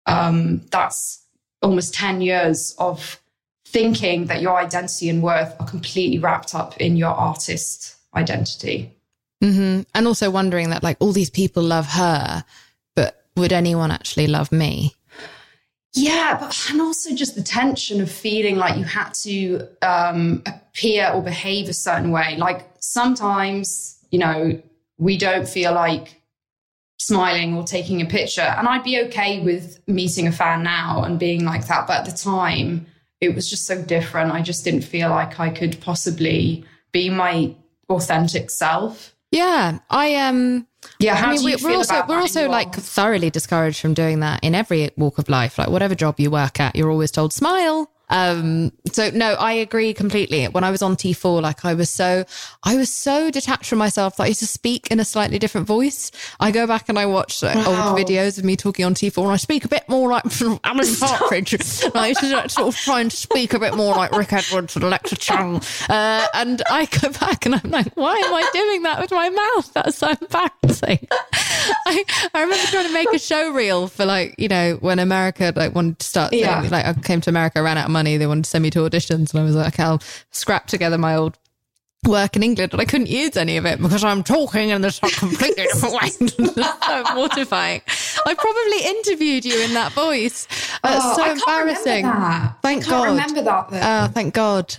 um, that's almost 10 years of thinking that your identity and worth are completely wrapped up in your artist identity. Mm-hmm. And also wondering that, like, all these people love her, but would anyone actually love me? Yeah, but and also just the tension of feeling like you had to um, appear or behave a certain way. Like sometimes, you know, we don't feel like smiling or taking a picture. And I'd be okay with meeting a fan now and being like that. But at the time, it was just so different. I just didn't feel like I could possibly be my authentic self. Yeah, I um yeah, how I mean, we, are also we're also like thoroughly discouraged from doing that in every walk of life. Like whatever job you work at, you're always told smile. Um, so no, I agree completely. When I was on T4, like I was so, I was so detached from myself that I used to speak in a slightly different voice. I go back and I watch like, wow. old videos of me talking on T4 and I speak a bit more like Alan Partridge. I used to sort of try and speak a bit more like Rick Edwards and Alexa Chung. Uh, and I go back and I'm like, why am I doing that with my mouth? That's so embarrassing. I, I remember trying to make a show reel for like, you know, when America like wanted to start, yeah. like I came to America, ran out of money. They wanted to send me to auditions. And I was like, okay, I'll scrap together my old work in England, but I couldn't use any of it because I'm talking in this completely different way. so mortifying. I probably interviewed you in that voice. That's oh, so embarrassing. That. Thank I God. remember that. Though. Oh, thank God.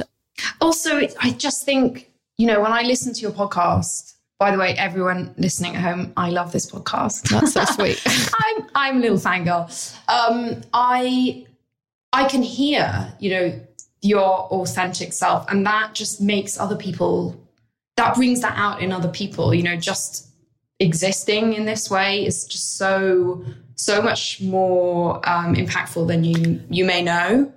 Also, I just think, you know, when I listen to your podcast, by the way, everyone listening at home, I love this podcast. That's so sweet. I'm I'm a little fangirl. Um, I I can hear, you know, your authentic self. And that just makes other people, that brings that out in other people, you know, just existing in this way is just so, so much more um, impactful than you, you may know.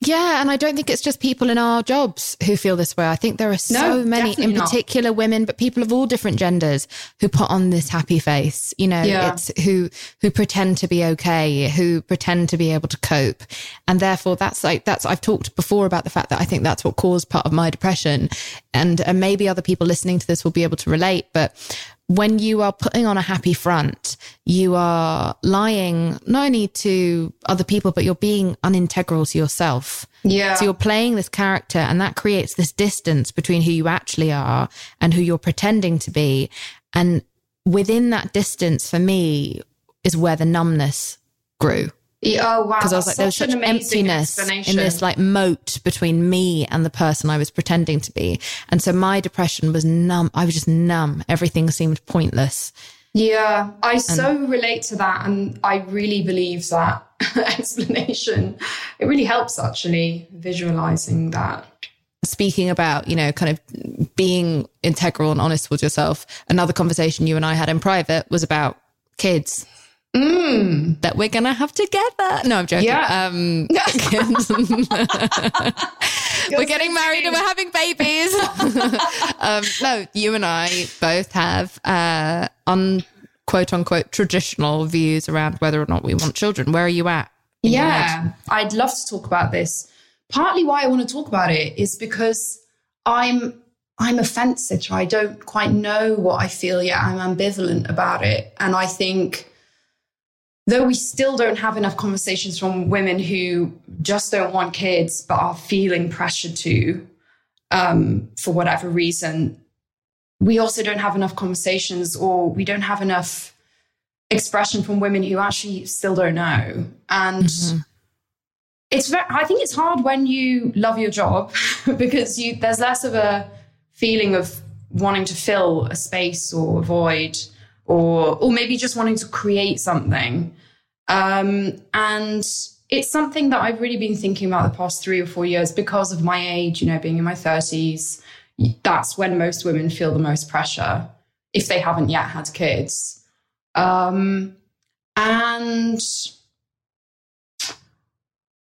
Yeah, and I don't think it's just people in our jobs who feel this way. I think there are so no, many, in particular not. women, but people of all different genders who put on this happy face. You know, yeah. it's who who pretend to be okay, who pretend to be able to cope, and therefore that's like that's. I've talked before about the fact that I think that's what caused part of my depression, and and maybe other people listening to this will be able to relate. But when you are putting on a happy front, you are lying not only to other people, but you're being unintegral to yourself. Yeah. So you're playing this character and that creates this distance between who you actually are and who you're pretending to be. And within that distance, for me, is where the numbness grew. Oh wow! Because I was like, there was such emptiness in this like moat between me and the person I was pretending to be, and so my depression was numb. I was just numb. Everything seemed pointless. Yeah, I and, so relate to that, and I really believe that explanation. It really helps actually visualizing that. Speaking about, you know, kind of being integral and honest with yourself, another conversation you and I had in private was about kids Mm. That we're gonna have together. No, I'm joking. Yeah. Um, we're getting married and we're having babies. um, no, you and I both have uh, un quote unquote traditional views around whether or not we want children. Where are you at? Yeah, I'd love to talk about this. Partly why I want to talk about it is because I'm I'm a fence sitter. I don't quite know what I feel yet. I'm ambivalent about it, and I think though we still don't have enough conversations from women who just don't want kids but are feeling pressured to um, for whatever reason we also don't have enough conversations or we don't have enough expression from women who actually still don't know and mm-hmm. it's very, i think it's hard when you love your job because you there's less of a feeling of wanting to fill a space or a void or or maybe just wanting to create something. Um, and it's something that I've really been thinking about the past three or four years because of my age, you know, being in my 30s. That's when most women feel the most pressure if they haven't yet had kids. Um, and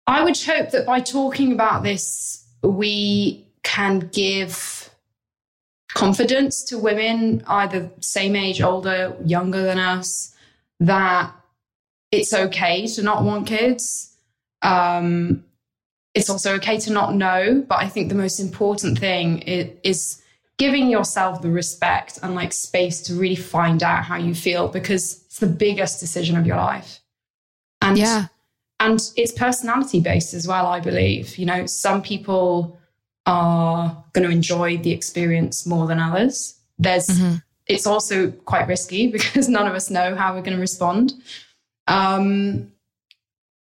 I would hope that by talking about this, we can give confidence to women, either same age, older, younger than us, that it's okay to not want kids. Um, it's also okay to not know. But I think the most important thing is, is giving yourself the respect and like space to really find out how you feel because it's the biggest decision of your life. And yeah. And it's personality based as well, I believe. You know, some people are going to enjoy the experience more than others. There's, mm-hmm. it's also quite risky because none of us know how we're going to respond. Um,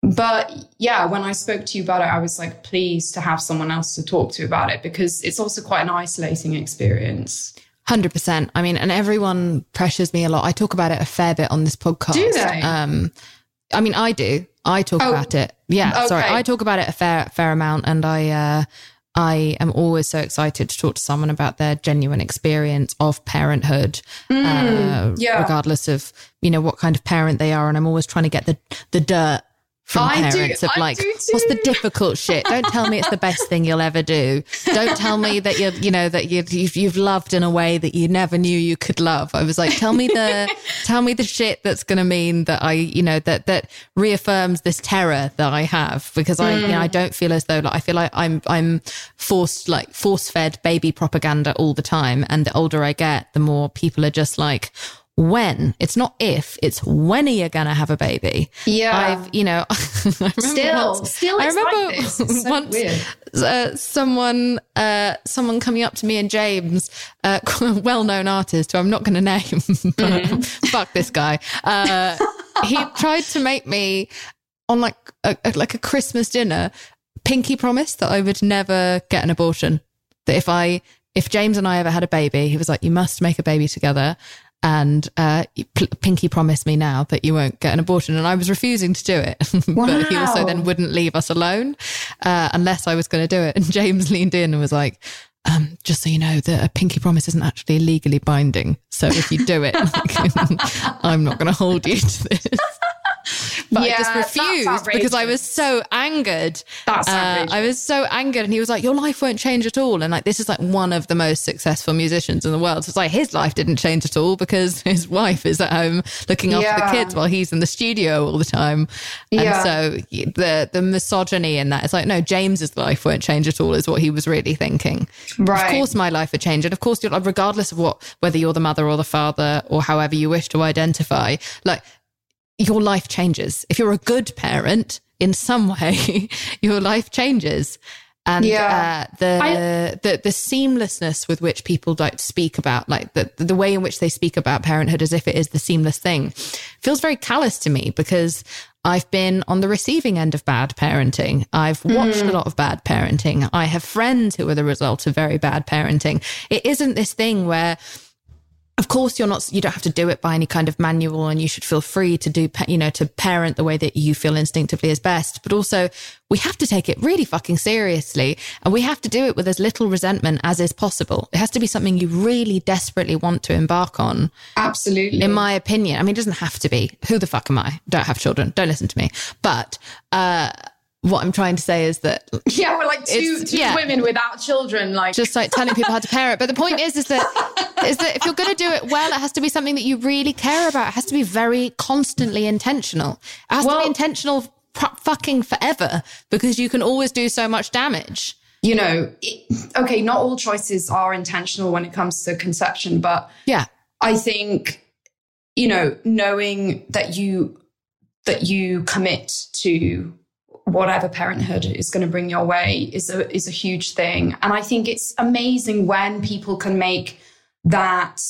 but yeah, when I spoke to you about it, I was like pleased to have someone else to talk to about it because it's also quite an isolating experience. 100%. I mean, and everyone pressures me a lot. I talk about it a fair bit on this podcast. Do they? Um, I mean, I do. I talk oh, about it. Yeah, okay. sorry. I talk about it a fair fair amount and I uh I am always so excited to talk to someone about their genuine experience of parenthood, mm, uh, yeah. regardless of you know what kind of parent they are. And I'm always trying to get the the dirt from I do- parents of I like, what's the difficult shit? Don't tell me it's the best thing you'll ever do. Don't tell me that you're, you know, that you, you've, you've loved in a way that you never knew you could love. I was like, tell me the, tell me the shit that's going to mean that I, you know, that, that reaffirms this terror that I have because I, you know, I mm. don't feel as though like, I feel like I'm, I'm forced, like force fed baby propaganda all the time. And the older I get, the more people are just like, when it's not if it's when are you gonna have a baby Yeah. i've you know I remember Still, once- still, i remember like this. So once uh, someone uh, someone coming up to me and James, uh, well-known artist who I'm not going to name, but fuck this guy. Uh, he tried to make me on like a, a- like a Christmas dinner pinky promise that I would never get an abortion. That if I if James and I ever had a baby, he was like, "You must make a baby together." And uh, p- pinky promised me now that you won't get an abortion, and I was refusing to do it. but he also then wouldn't leave us alone uh, unless I was going to do it. And James leaned in and was like, um, just so you know, that a pinky promise isn't actually legally binding. So if you do it, I'm not going to hold you to this. But I just refused because I was so angered. That's Uh. I was so angered, and he was like, "Your life won't change at all." And like, this is like one of the most successful musicians in the world. So it's like his life didn't change at all because his wife is at home looking after Yeah. the kids while he's in the studio all the time. And Yeah. so the the misogyny in that it's like, no, James's life won't change at all, is what he was really thinking. Right. Of course, my life would change, and of course, you're, regardless of what, whether you're the mother or the father or however you wish to identify, like your life changes. If you're a good parent in some way, your life changes. And Yeah. uh, the, I- the the seamlessness with which people like to speak about like the the way in which they speak about parenthood as if it is the seamless thing feels very callous to me because I've been on the receiving end of bad parenting. I've watched a lot of bad parenting. I have friends who are the result of very bad parenting. It isn't this thing where of course you're not you don't have to do it by any kind of manual and you should feel free to do you know to parent the way that you feel instinctively is best. But also we have to take it really fucking seriously and we have to do it with as little resentment as is possible. It has to be something you really desperately want to embark on. Absolutely. in my opinion i mean it doesn't have to be. Who the fuck am i? Don't have children. Don't listen to me. But uh what i'm trying to say is that yeah, we're like two, two yeah. women without children. Like, just like telling people how to parent. But the point is, is that is that if you're going to do it well, it has to be something that you really care about. It has to be very constantly intentional. It has to Well- be intentional pr- fucking forever because you can always do so much damage. you know, it, okay, not all choices are intentional when it comes to conception, but Yeah, I think, you know, knowing that you that you commit to whatever parenthood is going to bring your way is a is a huge thing. And I think it's amazing when people can make that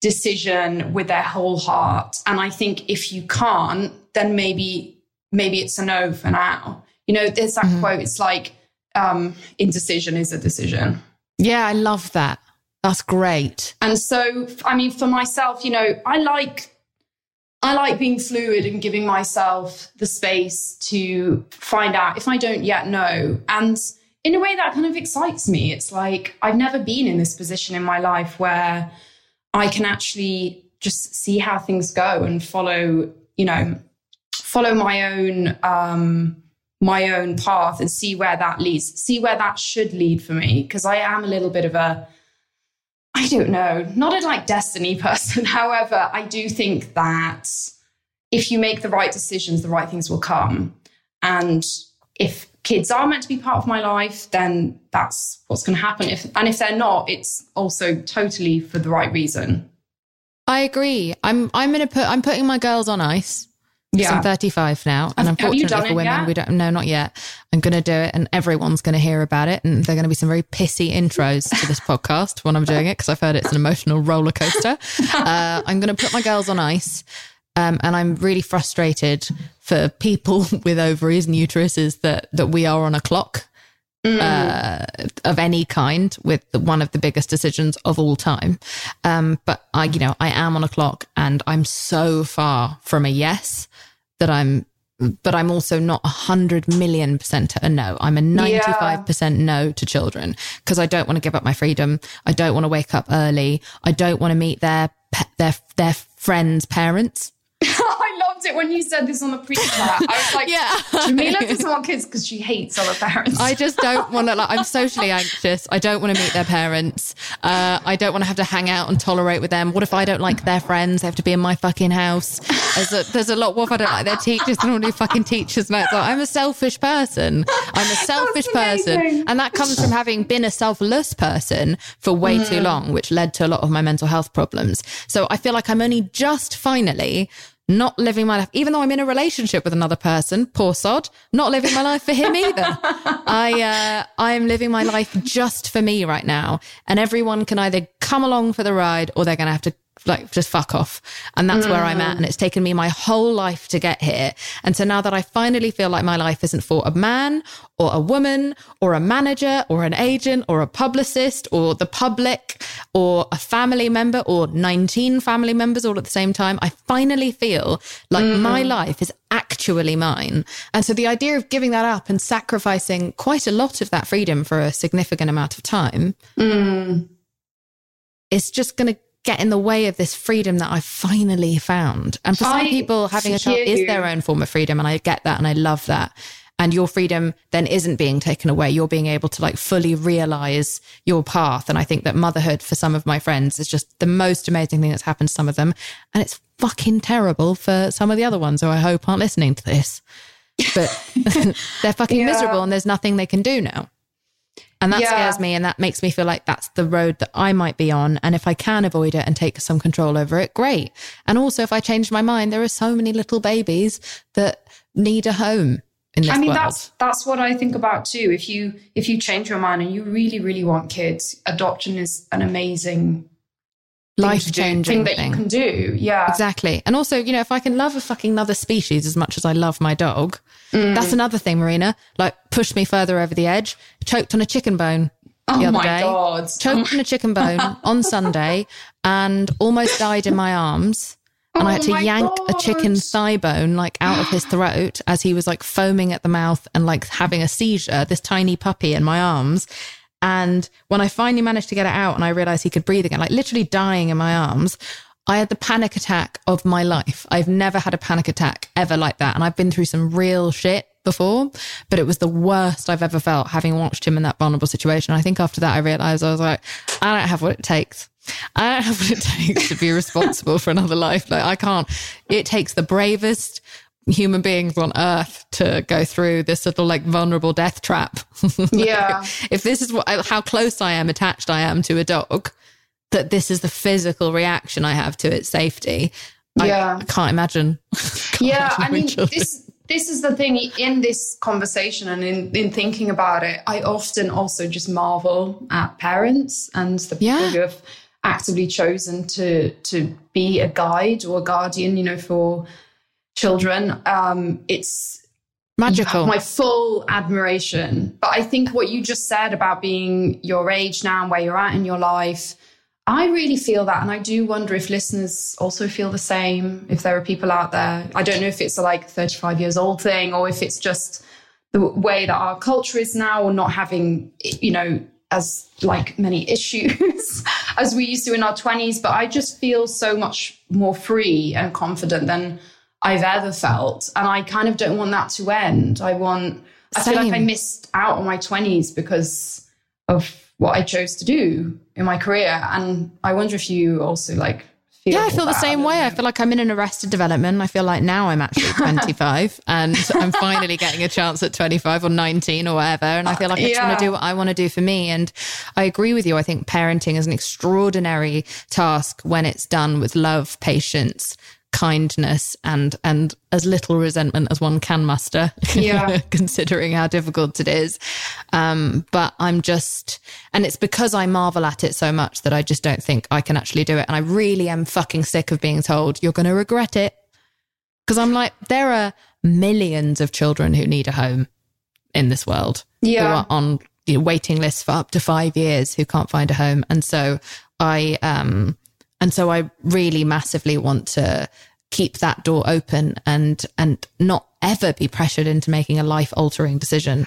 decision with their whole heart. And I think if you can't, then maybe maybe it's a no for now. You know, there's that quote, it's like um indecision is a decision. yeah, I love that. That's great. And so, I mean, for myself, you know, I like, I like being fluid and giving myself the space to find out if I don't yet know. And in a way that kind of excites me. It's like I've never been in this position in my life where I can actually just see how things go and follow, you know, follow my own, um, my own path and see where that leads, see where that should lead for me. Because I am a little bit of a, I don't know, not a like destiny person. However, I do think that if you make the right decisions, the right things will come. And if kids are meant to be part of my life, then that's what's going to happen. If and if they're not, it's also totally for the right reason. I agree. I'm I'm gonna put I'm putting my girls on ice. Yeah. I'm 35 now, and Have- unfortunately for women, yet? we don't. No, not yet. I'm going to do it, and everyone's going to hear about it, and they're going to be some very pissy intros to this podcast when I'm doing it because I've heard it's an emotional roller coaster. uh, I'm going to put my girls on ice, um, and I'm really frustrated for people with ovaries and uteruses that that we are on a clock uh, of any kind with the, one of the biggest decisions of all time. Um, but I, you know, I am on a clock and I'm so far from a yes that I'm, but I'm also not a hundred million percent a no. I'm a 95% no to children because I don't want to give up my freedom. I don't want to wake up early. I don't want to meet their, their, their friends' parents. Loved it when you said this on the pre-chat. I was like, yeah. Jameela doesn't want kids because she hates other parents. I just don't want to, like, I'm socially anxious. I don't want to meet their parents. Uh, I don't want to have to hang out and tolerate with them. What if I don't like their friends? They have to be in my fucking house. There's a, there's a lot. What if I don't like their teachers? I don't do fucking teachers' notes. Like, I'm a selfish person. I'm a selfish person. And that comes from having been a selfless person for way mm. too long, which led to a lot of my mental health problems. So I feel like I'm only just finally not living my life, even though I'm in a relationship with another person, poor sod, not living my life for him either. I, uh, I am living my life just for me right now. And everyone can either come along for the ride or they're going to have to like just fuck off. And that's mm. where I'm at. And it's taken me my whole life to get here. And so now that I finally feel like my life isn't for a man or a woman or a manager or an agent or a publicist or the public or a family member or 19 family members all at the same time, I finally feel like mm. my life is actually mine. And so the idea of giving that up and sacrificing quite a lot of that freedom for a significant amount of time. Mm. It's just going to get in the way of this freedom that I finally found. And for some I people, having a child is their own form of freedom. And I get that and I love that. And your freedom then isn't being taken away. You're being able to like fully realize your path. And I think that motherhood for some of my friends is just the most amazing thing that's happened to some of them. And it's fucking terrible for some of the other ones who I hope aren't listening to this. But they're fucking yeah. miserable and there's nothing they can do now. And that yeah. scares me. And that makes me feel like that's the road that I might be on. And if I can avoid it and take some control over it, great. And also, if I change my mind, there are so many little babies that need a home. I mean, world. that's that's what I think about too. If you if you change your mind and you really really want kids, adoption is an amazing life changing thing that thing. you can do. Yeah. Exactly. And also, you know, if I can love a fucking another species as much as I love my dog, mm. that's another thing, Marina. Like push me further over the edge. Choked on a chicken bone. Oh the other my day. God. Choked on a chicken bone on Sunday and almost died in my arms. And oh I had to yank God. a chicken thigh bone like out of his throat as he was like foaming at the mouth and like having a seizure, this tiny puppy in my arms. And when I finally managed to get it out and I realized he could breathe again, like literally dying in my arms, I had the panic attack of my life. I've never had a panic attack ever like that. And I've been through some real shit before, but it was the worst I've ever felt having watched him in that vulnerable situation. I think after that, I realized I was like, I don't have what it takes. I don't have what it takes to be responsible for another life. Like I can't, it takes the bravest, human beings on earth to go through this little like vulnerable death trap. Yeah. if this is what how close I am attached I am to a dog, that this is the physical reaction I have to its safety. Yeah. I, I can't imagine. can't yeah, imagine I mean this this is the thing in this conversation and in, in thinking about it, I often also just marvel at parents and the people yeah. who have actively chosen to to be a guide or a guardian, you know, for children. Um, it's magical. My full admiration. But I think what you just said about being your age now and where you're at in your life, I really feel that. And I do wonder if listeners also feel the same, if there are people out there. I don't know if it's a like 35 years old thing or if it's just the way that our culture is now or not having, you know, as like many issues as we used to in our 20s. But I just feel so much more free and confident than I've ever felt. And I kind of don't want that to end. I want, I feel like I missed out on my 20s because of what I chose to do in my career. And I wonder if you also like yeah, I feel the same way. I feel like I'm in an arrested development. I feel like now I'm actually 25 and I'm finally getting a chance at 25 or 19 or whatever. And I feel like I just yeah. want to do what I want to do for me. And I agree with you. I think parenting is an extraordinary task when it's done with love, patience, kindness and and as little resentment as one can muster yeah. considering how difficult it is. Um but i'm just and it's because i marvel at it so much that i just don't think i can actually do it. And i really am fucking sick of being told you're going to regret it. Because i'm like there are millions of children who need a home in this world yeah. who are on you know, waiting lists for up to five years who can't find a home. And so i um and so I really massively want to keep that door open and and not ever be pressured into making a life altering decision.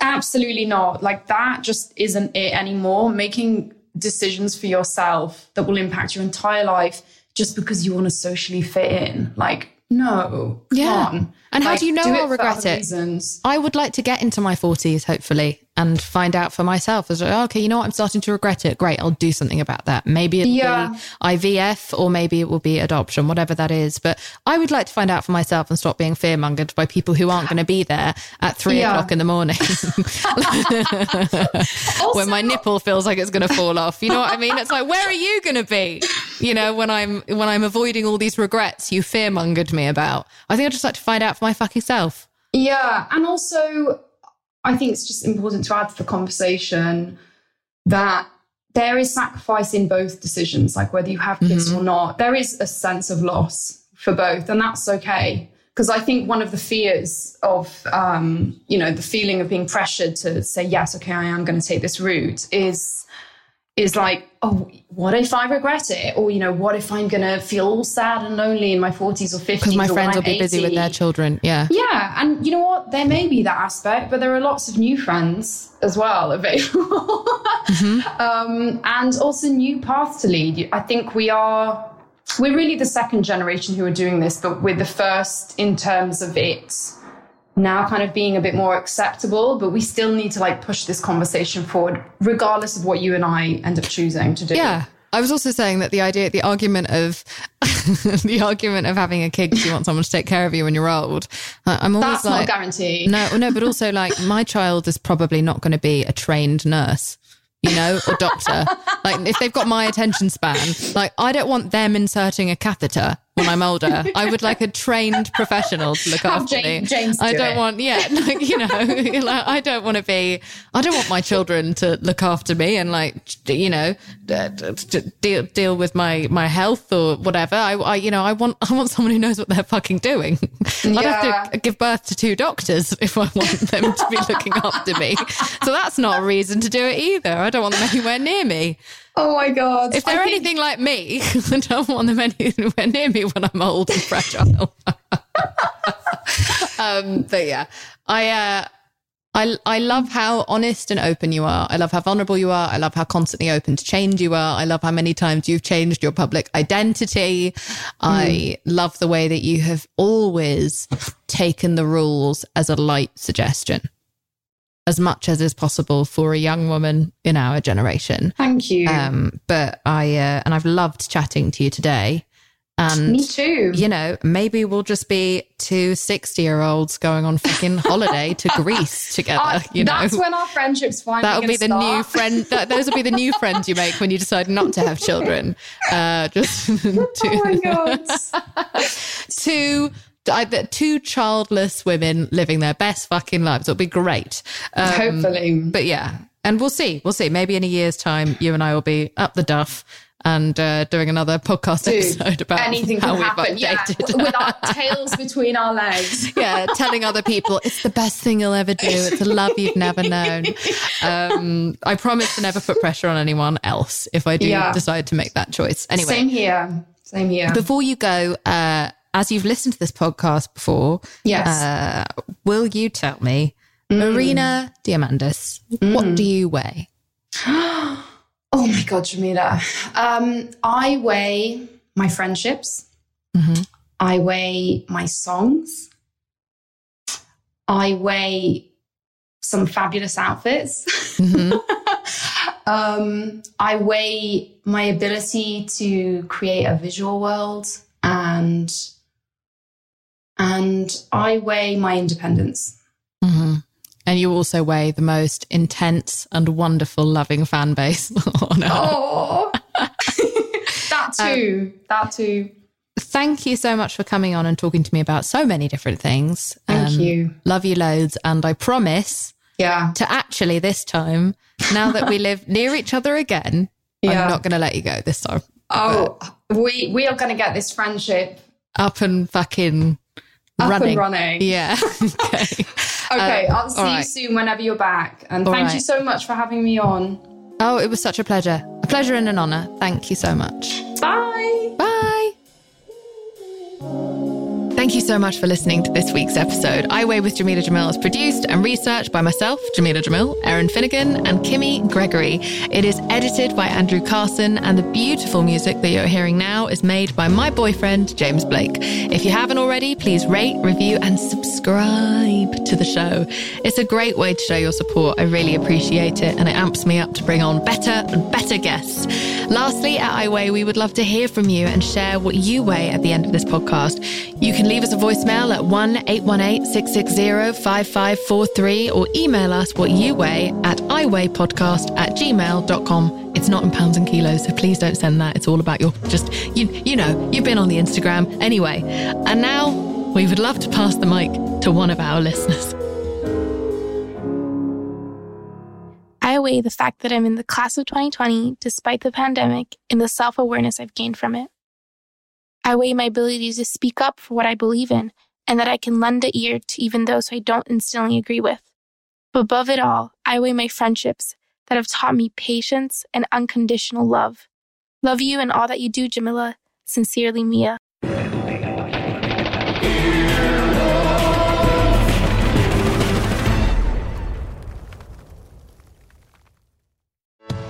absolutely not. Like that just isn't it anymore. Making decisions for yourself that will impact your entire life just because you want to socially fit in. Like No. Come Yeah. on. And how do you know do I'll regret it? Reasons. I would like to get into my 40s, hopefully, and find out for myself. As okay, you know what? I'm starting to regret it. Great, I'll do something about that. Maybe it'll Yeah. be IVF or maybe it will be adoption, whatever that is. But I would like to find out for myself and stop being fearmongered by people who aren't going to be there at three Yeah. o'clock in the morning when my nipple feels like it's going to fall off. You know what I mean? It's like, where are you going to be? You know, when I'm when I'm avoiding all these regrets you fearmongered me about. I think I'd just like to find out for my fucking self. Yeah. And also, I think it's just important to add to the conversation that there is sacrifice in both decisions, like whether you have kids or not. There is a sense of loss for both, and that's okay. Because I think one of the fears of, um, you know, the feeling of being pressured to say, yes, okay, I am going to take this route is is like, oh, what if I regret it? Or, you know, what if I'm going to feel all sad and lonely in my 40s or 50s? Because my friends will be busy with their children. Yeah. Yeah, and you know what? There may be that aspect, but there are lots of new friends as well available, um, and also new paths to lead. I think we are we're really the second generation who are doing this, but we're the first in terms of it now kind of being a bit more acceptable. But we still need to like push this conversation forward, regardless of what you and I end up choosing to do. Yeah. I was also saying that the idea, the argument of the argument of having a kid because you want someone to take care of you when you're old. I'm always that's not a guarantee. no, no, but also like my child is probably not going to be a trained nurse. You know, or doctor. like if they've got my attention span, like I don't want them inserting a catheter when I'm older. I would like a trained professional to look Have after Jane- me. James I do don't it. want, yeah, like you know, like, I don't want to be. I don't want my children to look after me and like you know deal deal with my my health or whatever. I, I you know I want I want someone who knows what they're fucking doing. I'd have to give birth to two doctors if I want them to be looking after me. So that's not a reason to do it either. I don't want them anywhere near me. Oh my god! If they're I think- anything like me, I don't want them anywhere near me when I'm old and fragile. um, but yeah, I, uh, I, I love how honest and open you are. I love how vulnerable you are. I love how constantly open to change you are. I love how many times you've changed your public identity. I love the way that you have always taken the rules as a light suggestion. As much as is possible for a young woman in our generation. Thank you. Um, but I uh, and I've loved chatting to you today. And Me too. you know, maybe we'll just be two 60 year olds going on fucking holiday to Greece together. Uh, you know, that's when our friendships finally. that'll be the gonna new friend. That, those will be the new friends you make when you decide not to have children. Uh, just Oh my god! two. Two childless women living their best fucking lives. It'll be great. Um, Hopefully, but yeah, and we'll see. We'll see. Maybe in a year's time, you and I will be up the duff and uh, doing another podcast Dude, episode about anything how can we've happen. Yeah, with our tails between our legs. yeah, telling other people it's the best thing you'll ever do. It's a love you've never known. Um, I promise to never put pressure on anyone else if I do Yeah. decide to make that choice. Anyway, Same here. Same here. before you go, uh, as you've listened to this podcast before, yes. uh, will you tell me, Marina Diamandis, what do you weigh? oh my god, Jameela. Um, I weigh my friendships. Mhm. I weigh my songs. I weigh some fabulous outfits. Mhm. um, I weigh my ability to create a visual world and and I weigh my independence. hmm And you also weigh the most intense and wonderful, loving fan base on earth. Oh, that too. that too. Thank you so much for coming on and talking to me about so many different things. Um, Thank you. Love you loads. And I promise Yeah. to actually this time, now that we live near each other again, Yeah. I'm not going to let you go this time. Oh, we we are going to get this friendship Up and fucking up running. and running. Yeah. okay. Okay, Uh, I'll see all you soon whenever you're back. And All thank you so much for having me on. Oh, it was such a pleasure. A pleasure and an honor. Thank you so much. Bye. Bye. Thank you so much for listening to this week's episode. iWeigh with Jameela Jamil is produced and researched by myself, Jameela Jamil, Erin Finnegan, and Kimmy Gregory. It is edited by Andrew Carson, and the beautiful music that you're hearing now is made by my boyfriend, James Blake. If you haven't already, please rate, review, and subscribe to the show. It's a great way to show your support. I really appreciate it, and it amps me up to bring on better and better guests. Lastly, at iWeigh, we would love to hear from you and share what you weigh at the end of this podcast. You can leave us a voicemail at 1 818 660 5543 or email us what you weigh at iweighpodcast at gmail.com. It's not in pounds and kilos, so please don't send that. It's all about your just, you, you know, you've been on the Instagram. Anyway, and now we would love to pass the mic to one of our listeners. Weigh the fact that I'm in the class of 2020 despite the pandemic and the self awareness I've gained from it. I weigh my ability to speak up for what I believe in and that I can lend an ear to even those who I don't instantly agree with. But above it all, I weigh my friendships that have taught me patience and unconditional love. Love you and all that you do, Jameela. Sincerely, Mia.